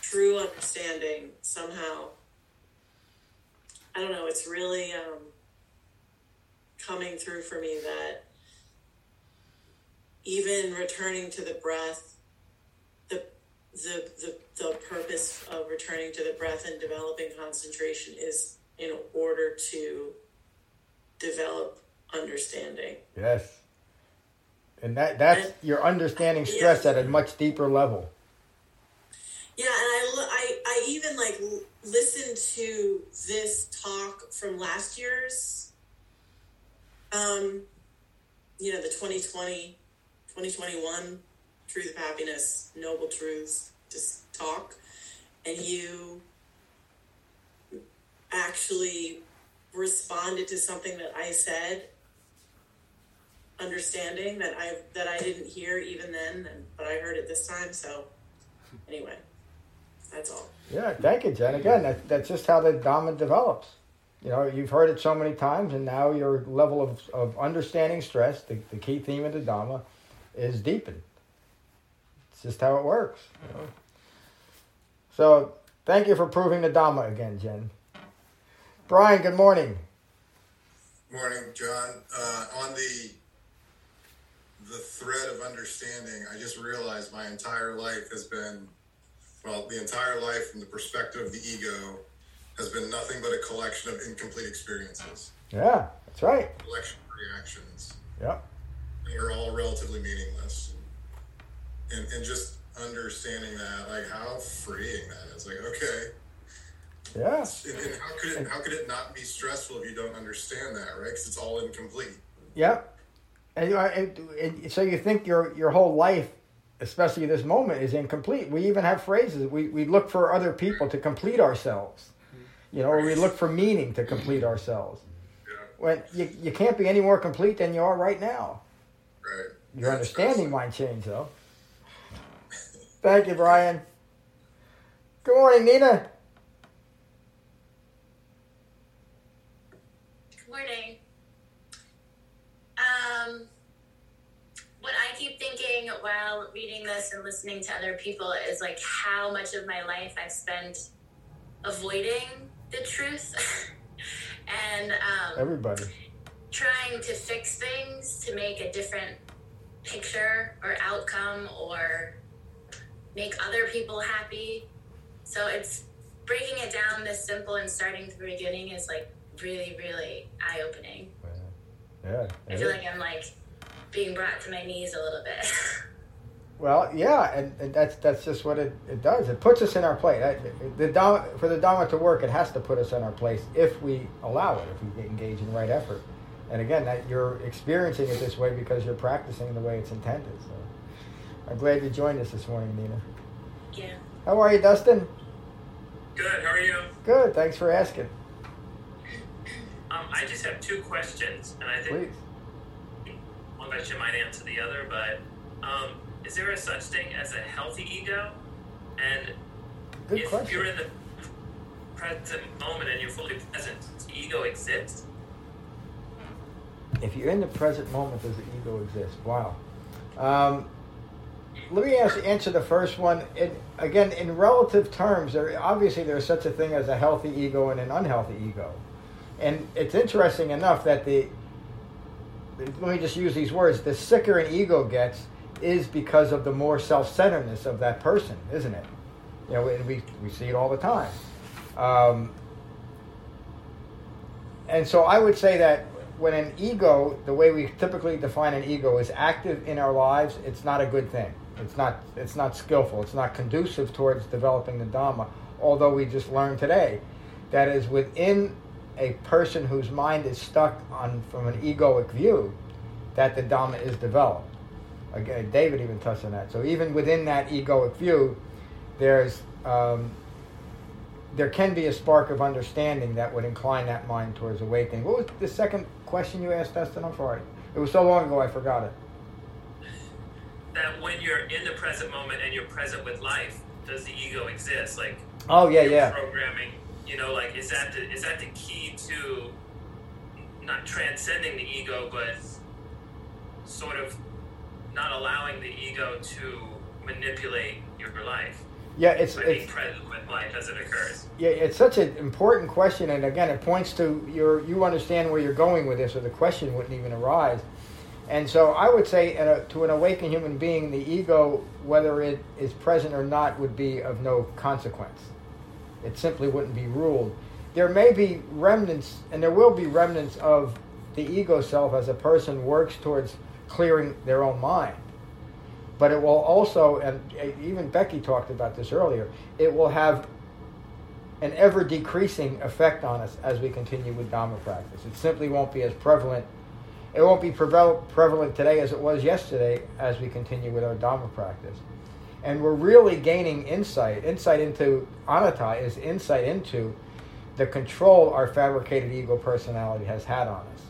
Speaker 7: true understanding somehow I don't know it's really um, coming through for me that even returning to the breath the the, the the purpose of returning to the breath and developing concentration is in order to develop understanding.
Speaker 1: Yes. And that that's
Speaker 7: And-
Speaker 1: you're understanding stress at a much deeper level.
Speaker 7: Yeah, and I, I, I even like l- listened to this talk from last year's, um, you know, the 2020, 2021 truth of happiness, noble truths, just talk, and you actually responded to something that I said, understanding that I that I didn't hear even then, but I heard it this time. So anyway, that's all.
Speaker 1: Yeah, thank you, Jen. Again, that, that's just how the Dhamma develops. You know, you've heard it so many times, and now your level of, of understanding stress, the, the key theme of the Dhamma, is deepened. It's just how it works. You know? So, thank you for proving the Dhamma again, Jen. Brian, good morning.
Speaker 8: Morning, John. Uh, on the the thread of understanding, I just realized my entire life has been, well, the entire life from the perspective of the ego has been nothing but a collection of incomplete experiences.
Speaker 1: Yeah, that's right.
Speaker 8: Collection of reactions.
Speaker 1: Yep.
Speaker 8: They're all relatively meaningless. And, and just understanding that, like how freeing that is. Like, okay.
Speaker 1: Yeah.
Speaker 8: And, and how could it how could it not be stressful if you don't understand that, right? Because it's all incomplete.
Speaker 1: Yep. And, and, and so you think your your whole life, especially this moment, is incomplete. We even have phrases. We we look for other people to complete ourselves. You know, or we look for meaning to complete ourselves.
Speaker 8: Yeah.
Speaker 1: When you you can't be any more complete than you are right now.
Speaker 8: Right.
Speaker 1: Your understanding might change though. Thank you, Brian. Good morning, Nina.
Speaker 9: Good morning. Um, what I keep thinking while reading this and listening to other people is like how much of my life I've spent avoiding the truth [LAUGHS] and um,
Speaker 1: Everybody.
Speaker 9: Trying to fix things to make a different picture or outcome or make other people happy. So it's breaking it down this simple and starting from the beginning is like really, really eye opening.
Speaker 1: Yeah.
Speaker 9: I feel like I'm like being brought to my knees a little bit. [LAUGHS]
Speaker 1: Well, yeah, and, and that's that's just what it, it does. It puts us in our place. That- The Dhamma, for the Dhamma to work, it has to put us in our place if we allow it, if we engage in right effort. And again, that you're experiencing it this way because you're practicing the way it's intended. So I'm glad you joined us this morning, Nina.
Speaker 9: yeah.
Speaker 1: How are you, Dustin?
Speaker 10: Good. How are you?
Speaker 1: Good. Thanks for asking.
Speaker 10: Um, I just have two questions, and I think
Speaker 1: Please.
Speaker 10: one question might answer the other. But um, is there a such thing as a healthy ego? And
Speaker 1: Good
Speaker 10: if
Speaker 1: question.
Speaker 10: you're in the present moment and you're fully present, does ego exist?
Speaker 1: If you're in the present moment, does the ego exist? Wow. Um, let me ask, answer the first one. In, again, in relative terms, there obviously there's such a thing as a healthy ego and an unhealthy ego, and it's interesting enough that the let me just use these words: the sicker an ego gets is because of the more self-centeredness of that person, isn't it? You know, we we see it all the time. Um, and so I would say that when an ego, the way we typically define an ego, is active in our lives, it's not a good thing. It's not. It's not skillful. It's not conducive towards developing the dhamma. Although we just learned today that is within a person whose mind is stuck on from an egoic view, that the dhamma is developed. Again, David even touched on that. So even within that egoic view, there's um, there can be a spark of understanding that would incline that mind towards awakening. What was the second question you asked, Dustin? I'm sorry. It was so long ago, I forgot it. [LAUGHS]
Speaker 10: That when you're in the present moment and you're present with life, does the ego exist? Like
Speaker 1: Oh yeah, yeah.
Speaker 10: programming, you know, like is that the, is that the key to not transcending the ego, but sort of not allowing the ego to manipulate your life
Speaker 1: Yeah, it's it's
Speaker 10: present with life as it occurs.
Speaker 1: yeah, it's such an important question, and again, it points to your you understand where you're going with this, or the question wouldn't even arise. And so, I would say, a, to an awakened human being, the ego, whether it is present or not, would be of no consequence. It simply wouldn't be ruled. There may be remnants, and there will be remnants of the ego self as a person works towards clearing their own mind. But it will also, and eh, even Becky talked about this earlier, it will have an ever decreasing effect on us as we continue with Dhamma practice. It simply won't be as prevalent. It won't be preval- prevalent today as it was yesterday as we continue with our Dhamma practice. And we're really gaining insight. Insight into anatta is insight into the control our fabricated ego personality has had on us.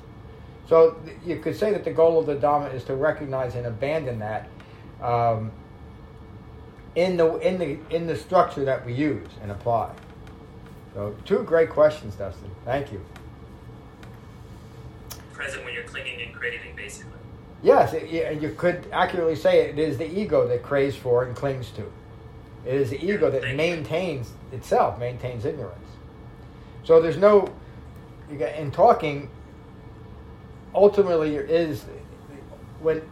Speaker 1: So you could say that the goal of the Dhamma is to recognize and abandon that um, in the in the in the structure that we use and apply. So two great questions, Dustin. Thank you.
Speaker 10: Present when you're clinging and craving, basically.
Speaker 1: Yes, it, you could accurately say it is the ego that craves for and clings to. It is the ego that maintains itself, maintains ignorance. So there's no, you got- in talking, ultimately is when,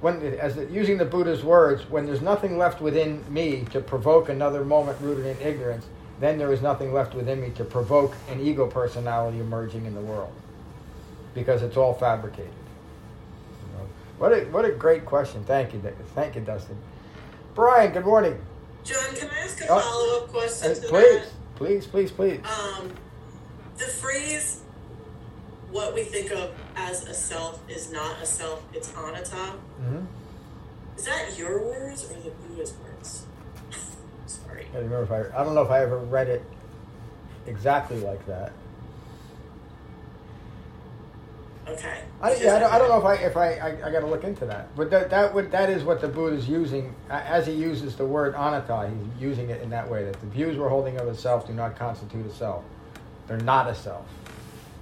Speaker 1: when, as the- using the Buddha's words, when there's nothing left within me to provoke another moment rooted in ignorance, then there is nothing left within me to provoke an ego personality emerging in the world. Because it's all fabricated. You know, What a, what a great question. Thank you, Thank you, Dustin. Brian, good morning.
Speaker 7: John, can I ask a
Speaker 1: Oh,
Speaker 7: follow up question
Speaker 1: Uh, please, please, please, please.
Speaker 7: that? Um, the phrase, what we think of as a self is not a self, it's anatta.
Speaker 1: hmm
Speaker 7: Is that your words or the Buddha's words? [LAUGHS] Sorry.
Speaker 1: I remember if I, I don't know if I ever read it exactly like that.
Speaker 7: Okay.
Speaker 1: I, yeah, I, don't, I don't know if I if I I, I got to look into that. But that that would that is what the Buddha is using as he uses the word anatta. He's using it in that way that the views we're holding of a self do not constitute a self. They're not a self.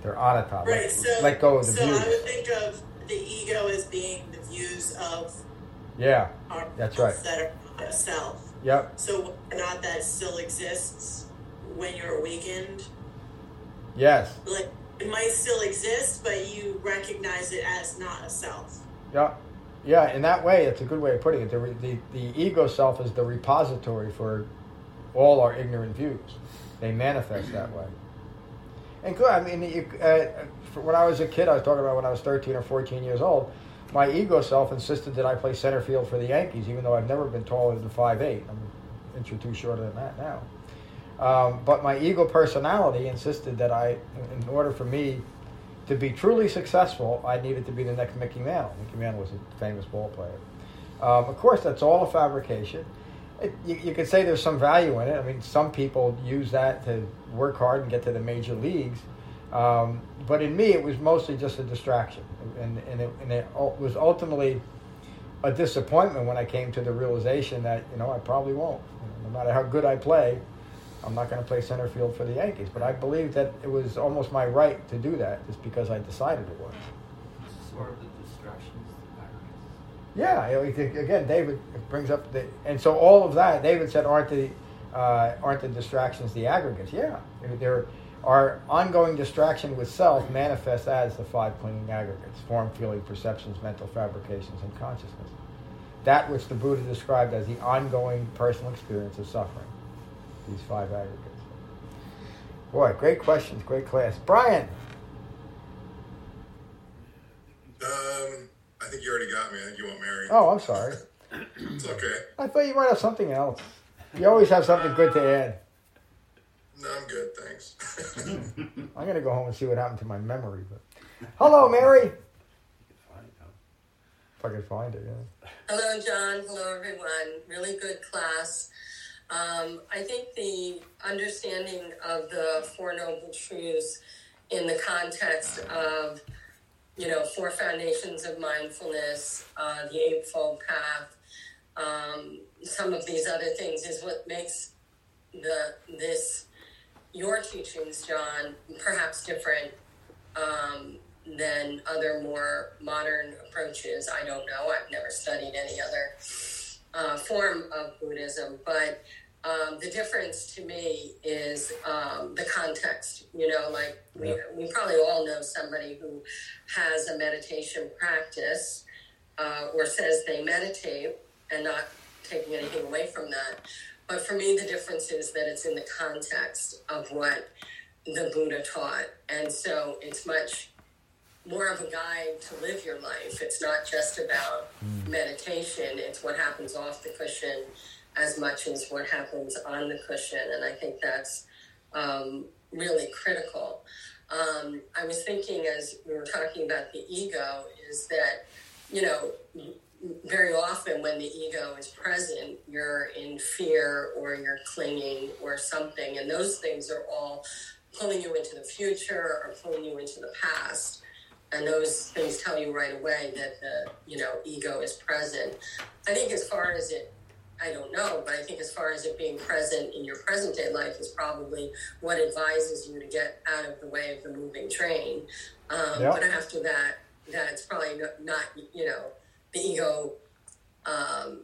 Speaker 1: They're anatta.
Speaker 7: Right,
Speaker 1: let,
Speaker 7: so,
Speaker 1: let go of the view.
Speaker 7: so
Speaker 1: views.
Speaker 7: I would think of the ego as being the views of
Speaker 1: yeah.
Speaker 7: our
Speaker 1: That's right.
Speaker 7: that are self.
Speaker 1: Yep.
Speaker 7: So not that still exists when you're awakened,
Speaker 1: Yes.
Speaker 7: like it might still exist, but you recognize it as not a self.
Speaker 1: Yeah, yeah. In that way, it's a good way of putting it. The, the the ego self is the repository for all our ignorant views. They manifest that way. And good. I mean, you, uh, when I was a kid, I was talking about when I was thirteen or fourteen years old. My ego self insisted that I play center field for the Yankees, even though I've never been taller than five eight. I'm an inch or two shorter than that now. Um, but my ego personality insisted that I, in order for me to be truly successful, I needed to be the next Mickey Mantle. Mickey Mantle was a famous ball player. Um, of course, that's all a fabrication. It, you, you could say there's some value in it. I mean, some people use that to work hard and get to the major leagues. Um, but in me, it was mostly just a distraction. And, and, it, and it was ultimately a disappointment when I came to the realization that, you know, I probably won't. No matter how good I play, I'm not going to play center field for the Yankees. But I believe that it was almost my right to do that just because I decided it was.
Speaker 3: Sort of the distractions,
Speaker 1: Yeah, you know, it- again, David brings up the, and so all of that. David said, "Aren't the uh, aren't the distractions the aggregates?" Yeah, there are ongoing distraction with self manifests as the five clinging aggregates: form, feeling, perceptions, mental fabrications, and consciousness. That which the Buddha described as the ongoing personal experience of suffering. These five aggregates. Boy, great questions, great class, Brian.
Speaker 8: Um, I think you already got me. I think you want Mary.
Speaker 1: Oh, I'm sorry.
Speaker 8: It's okay.
Speaker 1: I thought you might have something else. You always have something good to add.
Speaker 8: No, I'm good. Thanks. [LAUGHS]
Speaker 1: I'm gonna go home and see what happened to my memory. But hello, Mary. If I can find it, yeah.
Speaker 11: Hello, John. Hello, everyone. Really good class. Um, I think the understanding of the Four Noble Truths in the context of, you know, four foundations of mindfulness, uh, the Eightfold Path, um, some of these other things is what makes the this your teachings, John, perhaps different um, than other more modern approaches. I don't know. I've never studied any other uh, form of Buddhism, but um, the difference to me is um, the context. You know, like we, we probably all know somebody who has a meditation practice uh, or says they meditate and not taking anything away from that. But for me, the difference is that it's in the context of what the Buddha taught. And so it's much more of a guide to live your life. It's not just about meditation, it's what happens off the cushion as much as what happens on the cushion. And I think that's um, really critical. um, I was thinking as we were talking about the ego is that, you know, very often when the ego is present, you're in fear or you're clinging or something. And those things are all pulling you into the future or pulling you into the past. And those things tell you right away that the, you know, ego is present. I think as far as it I don't know, but I think as far as it being present in your present day life is probably what advises you to get out of the way of the moving train. Um, yep. But after that, that's probably not, you know, the ego um,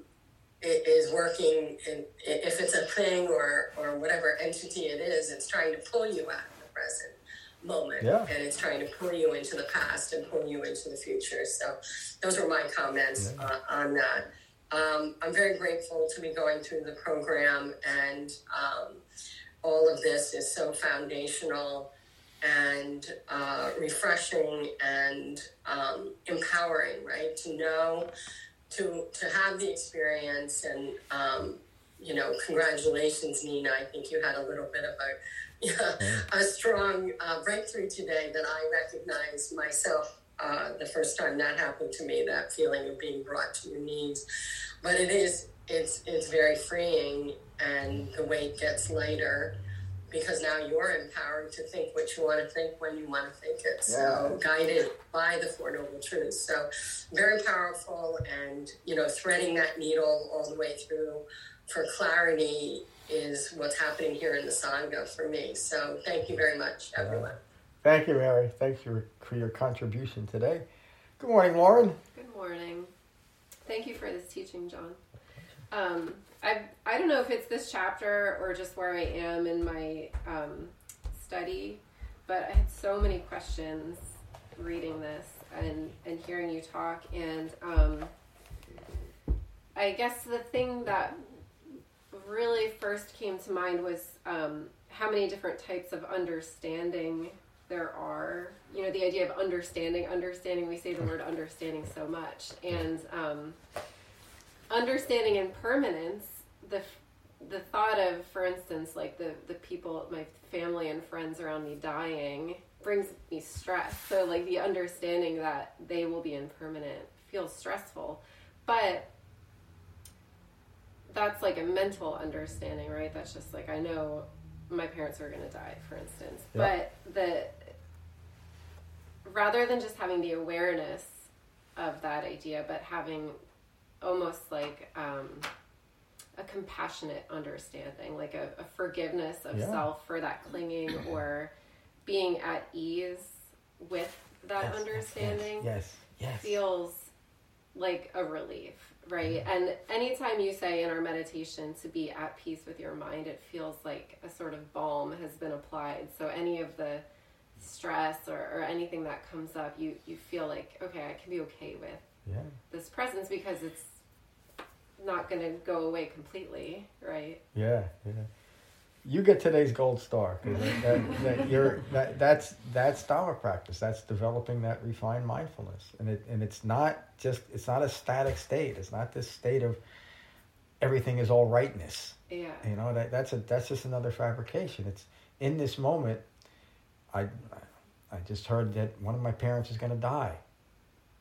Speaker 11: is working. In, if it's a thing or or whatever entity it is, it's trying to pull you out of the present moment, yeah. and it's trying to pull you into the past and pull you into the future. So, those were my comments yeah. uh, on that. Um, I'm very grateful to be going through the program, and um, all of this is so foundational and uh, refreshing and um, empowering, right? To know, to to have the experience, and um, you know, congratulations, Nina. I think you had a little bit of a [LAUGHS] a strong uh, breakthrough today that I recognize myself uh, the first time that happened to me, that feeling of being brought to your knees. But it is, it's, it's very freeing and the weight gets lighter because now you're empowered to think what you want to think when you want to think it. So yeah. guided by the Four Noble Truths. So very powerful and, you know, threading that needle all the way through for clarity is what's happening here in the Sangha for me. So thank you very much, everyone.
Speaker 1: Thank you, Mary. Thanks for, for your contribution today. Good morning, Lauren.
Speaker 12: Good morning. Thank you for this teaching, John. Um, I I don't know if it's this chapter or just where I am in my um, study, but I had so many questions reading this and and hearing you talk, and um, I guess the thing that really first came to mind was um, how many different types of understanding there are. You know the idea of understanding understanding we say the word understanding so much. And um, understanding impermanence the the thought of for instance like the the people my family and friends around me dying brings me stress. So like the understanding that they will be impermanent feels stressful. But that's like a mental understanding right? That's just like i know my parents are going to die for instance. Yep. but the rather than just having the awareness of that idea, but having almost like um, a compassionate understanding, like a, a forgiveness of yeah. self for that clinging [CLEARS THROAT] or being at ease with that yes, understanding.
Speaker 1: Yes, yes, yes,
Speaker 12: Feels like a relief, right? Mm-hmm. And anytime you say in our meditation to be at peace with your mind, it feels like a sort of balm has been applied. So any of the stress or, or anything that comes up, you, you feel like, okay, I can be okay with
Speaker 1: yeah.
Speaker 12: this presence because it's not going to go away completely, right?
Speaker 1: Yeah, yeah. You get today's gold star because that, that, you're that, that's that's Dharma practice. That's developing that refined mindfulness, and it and it's not just it's not a static state. It's not this state of everything is all rightness.
Speaker 12: Yeah.
Speaker 1: You know that that's a that's just another fabrication. It's in this moment I, I just heard that one of my parents is going to die.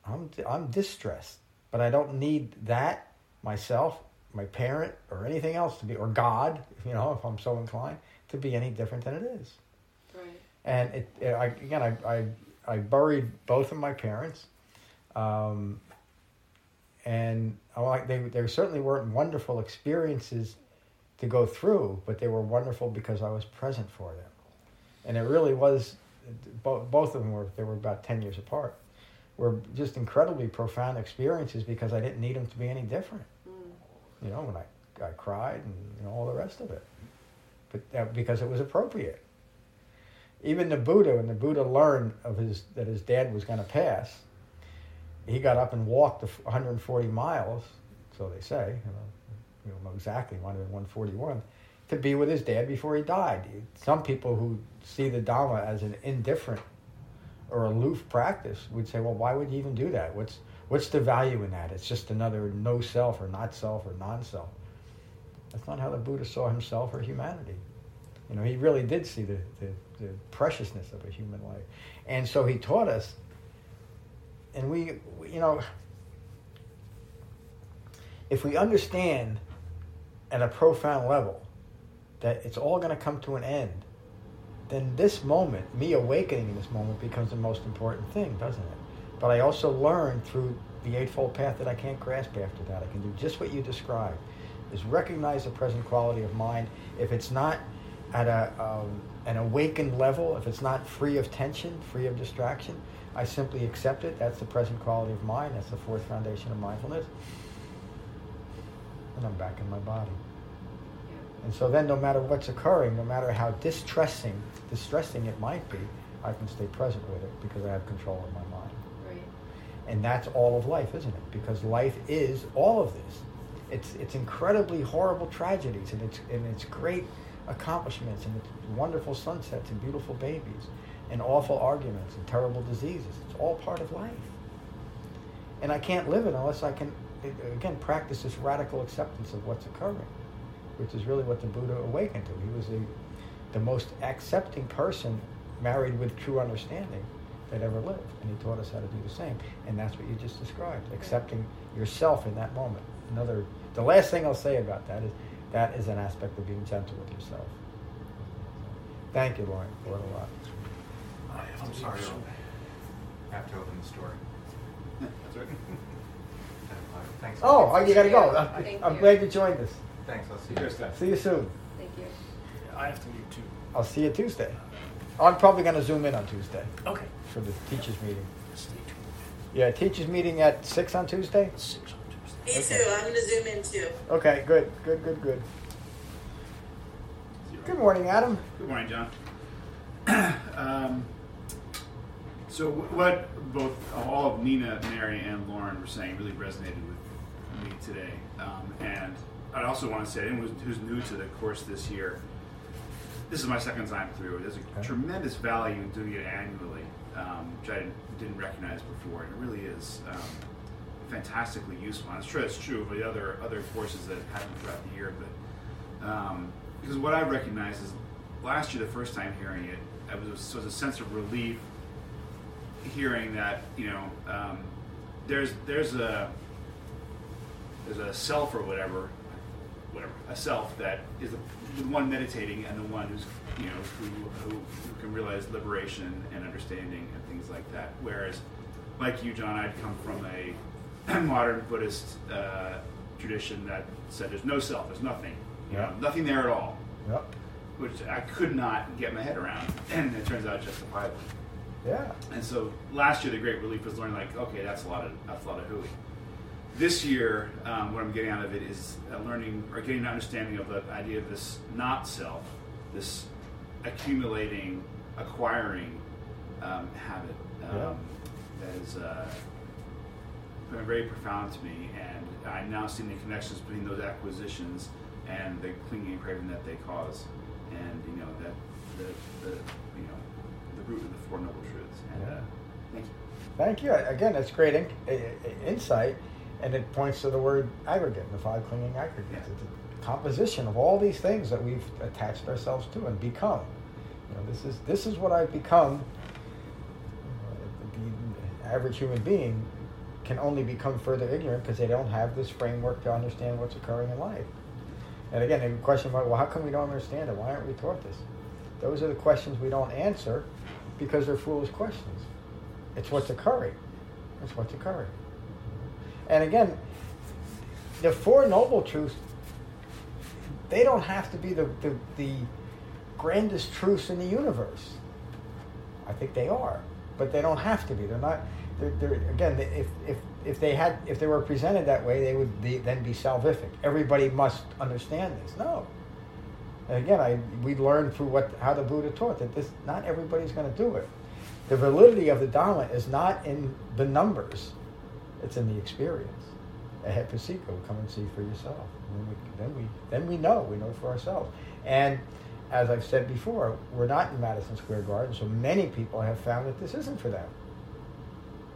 Speaker 1: I'm, I'm distressed, but I don't need that myself, my parent, or anything else to be, or God, you know, if I'm so inclined, to be any different than it is.
Speaker 12: Right.
Speaker 1: And it, it I, again, I, I, I buried both of my parents. Um, and I, they, they certainly weren't wonderful experiences to go through, but they were wonderful because I was present for them and it really was both both of them were they were about 10 years apart were just incredibly profound experiences because I didn't need them to be any different. Mm. You know, when I, I cried and you know, all the rest of it. But that, because it was appropriate. Even the Buddha, when the Buddha learned of his that his dad was going to pass, he got up and walked 140 miles, so they say. You know, you don't know exactly, might have been 141 to be with his dad before he died. Some people who see the Dhamma as an indifferent or aloof practice would say, well, why would you even do that? What's, what's the value in that? It's just another no self or not self or non self. That's not how the Buddha saw himself or humanity. You know, he really did see the, the, the preciousness of a human life. And so he taught us, and we, we- you know, if we understand at a profound level that it's all going to come to an end, then this moment, me awakening in this moment, becomes the most important thing, doesn't it? But I also learned through the Eightfold Path that I can't grasp after that. I can do just what you described, is recognize the present quality of mind. If it's not at a, um, an awakened level, if it's not free of tension, free of distraction, I simply accept it. That's the present quality of mind. That's the fourth foundation of mindfulness. And I'm back in my body. And so then no matter what's occurring, no matter how distressing, distressing it might be, I can stay present with it because I have control of my mind.
Speaker 12: Right.
Speaker 1: And that's all of life, isn't it? Because life is all of this. It's it's incredibly horrible tragedies and it's and it's great accomplishments and it's wonderful sunsets and beautiful babies and awful arguments and terrible diseases. It's all part of life. And I can't live it unless I can again practice this radical acceptance of what's occurring, which is really what the Buddha awakened to. He was the the most accepting person married with true understanding that ever lived. And he taught us how to do the same. And that's what you just described, accepting yourself in that moment. Another, the last thing I'll say about that is that is an aspect of being gentle with yourself. Thank you, Lauren, for it a lot.
Speaker 13: I'm sorry, I have to open the store.
Speaker 14: That's right. [LAUGHS] [LAUGHS]
Speaker 13: Thanks.
Speaker 1: Oh, oh, you gotta go. I'm, I'm glad you joined us.
Speaker 13: Thanks, I'll see you.
Speaker 14: that.
Speaker 1: See you soon.
Speaker 12: Thank you.
Speaker 2: I have to leave too.
Speaker 1: I'll see you Tuesday. I'm probably going to zoom in on Tuesday
Speaker 2: Okay.
Speaker 1: for the teachers meeting.
Speaker 2: Stay tuned.
Speaker 1: Yeah, teachers meeting at 6 on Tuesday?
Speaker 2: Six on Tuesday.
Speaker 7: Me too. I'm going to zoom in too.
Speaker 1: Okay, good, good, good, good.
Speaker 14: Zero.
Speaker 1: Good morning, Adam.
Speaker 14: Good morning, John. [CLEARS THROAT] um, so wh- what both all of Nina, Mary, and Lauren were saying really resonated with me today. Um, and I also want to say, anyone who's, new to the course this year, this is my second time through. There's a
Speaker 1: Okay.
Speaker 14: tremendous value in doing it annually, um, which I didn't, didn't recognize before. And it really is um, fantastically useful. And I'm sure that's true of the other other courses that happen throughout the year. But um, because what I recognize is last year, the first time hearing it, I was, was a sense of relief hearing that you know um, there's there's a there's a self or whatever whatever a self that is the, the one meditating and the one who's you know who, who, who can realize liberation and understanding and things like that whereas like you john i'd come from a [CLEARS THROAT] modern buddhist uh, tradition that said there's no self there's nothing you know, nothing there at all
Speaker 1: Yep.
Speaker 14: which i could not get my head around [CLEARS THROAT] and it turns out justifiably
Speaker 1: Yeah.
Speaker 14: and so last year, the great relief was learning like, okay, that's a lot of that's a lot of hooey. This year, um, what I'm getting out of it is uh, learning or getting an understanding of the idea of this not self, this accumulating, acquiring um, habit um,
Speaker 1: Yeah.
Speaker 14: that is uh, been very profound to me, and I now see the connections between those acquisitions and the clinging and craving that they cause, and you know that the, the you know the root of the four noble truths. And uh, thank you.
Speaker 1: Thank you. Again, that's great in, insight, and it points to the word aggregate, the five clinging aggregates. It's a composition of all these things that we've attached ourselves to and become. You know, this is this is what I've become. The average human being can only become further ignorant because they don't have this framework to understand what's occurring in life. And again, the question about well, how come we don't understand it? Why aren't we taught this? Those are the questions we don't answer because they're foolish questions. It's what's occurring. It's what's occurring. And again, the Four Noble Truths, they don't have to be the, the, the grandest truths in the universe. I think they are, but they don't have to be. They're not. They're, they're again. If if if they had if they were presented that way, they would be, then be salvific. Everybody must understand this. No. And again, I we learned through what how the Buddha taught that this not everybody's going to do it. The validity of the Dhamma is not in the numbers; it's in the experience. Ehipassiko, come and see for yourself. Then we then we then we know we know for ourselves. And as I've said before, we're not in Madison Square Garden, so many people have found that this isn't for them.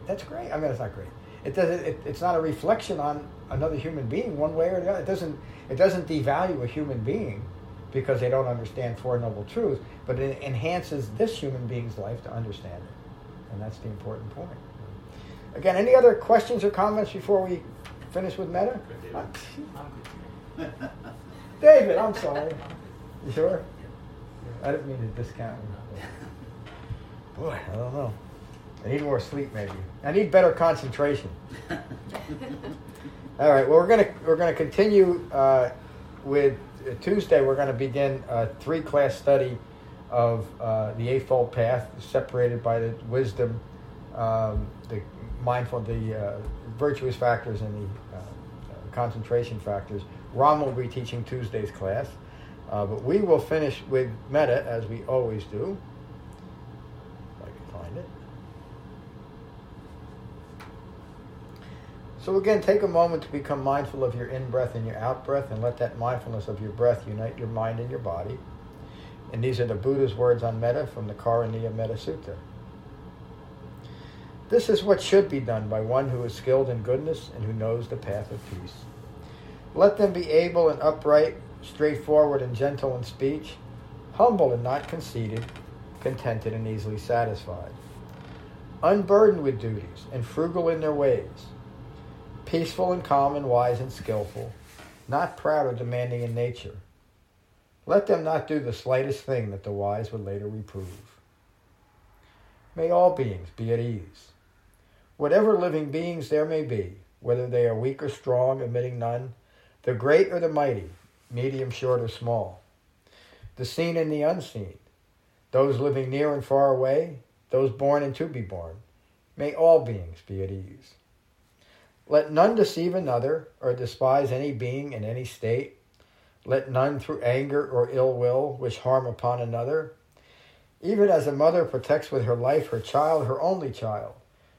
Speaker 1: That's great. I mean, it's not great. It doesn't. It, it's not a reflection on another human being one way or the other. It doesn't. It doesn't devalue a human being because they don't understand Four Noble Truths, but it enhances this human being's life to understand it. And that's the important point. Again, any other questions or comments before we finish with metta? [LAUGHS] David, I'm sorry. You sure? I didn't mean to discount you. Boy, I don't know. I need more sleep, maybe. I need better concentration. [LAUGHS] All right. Well, we're gonna we're gonna continue uh, with uh, Tuesday. We're gonna begin a three class study of uh, the eightfold path, separated by the wisdom, um, mindful, the uh, virtuous factors, and the uh, concentration factors. Ron will be teaching Tuesday's class, uh, but we will finish with metta as we always do. If I can find it. So again, take a moment to become mindful of your in-breath and your out-breath and let that mindfulness of your breath unite your mind and your body. And these are the Buddha's words on metta from the Karaniya Metta Sutta. This is what should be done by one who is skilled in goodness and who knows the path of peace. Let them be able and upright, straightforward and gentle in speech, humble and not conceited, contented and easily satisfied, unburdened with duties and frugal in their ways peaceful and calm and wise and skillful, not proud or demanding in nature. Let them not do the slightest thing that the wise would later reprove. May all beings be at ease. Whatever living beings there may be, whether they are weak or strong, admitting none, the great or the mighty, medium, short, or small, the seen and the unseen, those living near and far away, those born and to be born, may all beings be at ease. Let none deceive another or despise any being in any state. Let none through anger or ill will wish harm upon another. Even as a mother protects with her life her child, her only child,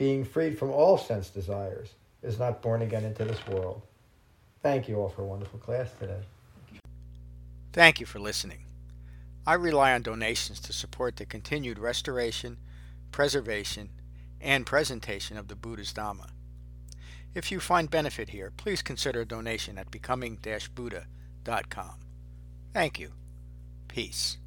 Speaker 1: being freed from all sense desires, is not born again into this world. Thank you all for a wonderful class today. Thank you for listening. I rely on donations to support the continued restoration, preservation, and presentation of the Buddha's Dhamma. If you find benefit here, please consider a donation at becoming-buddha.com. Thank you. Peace.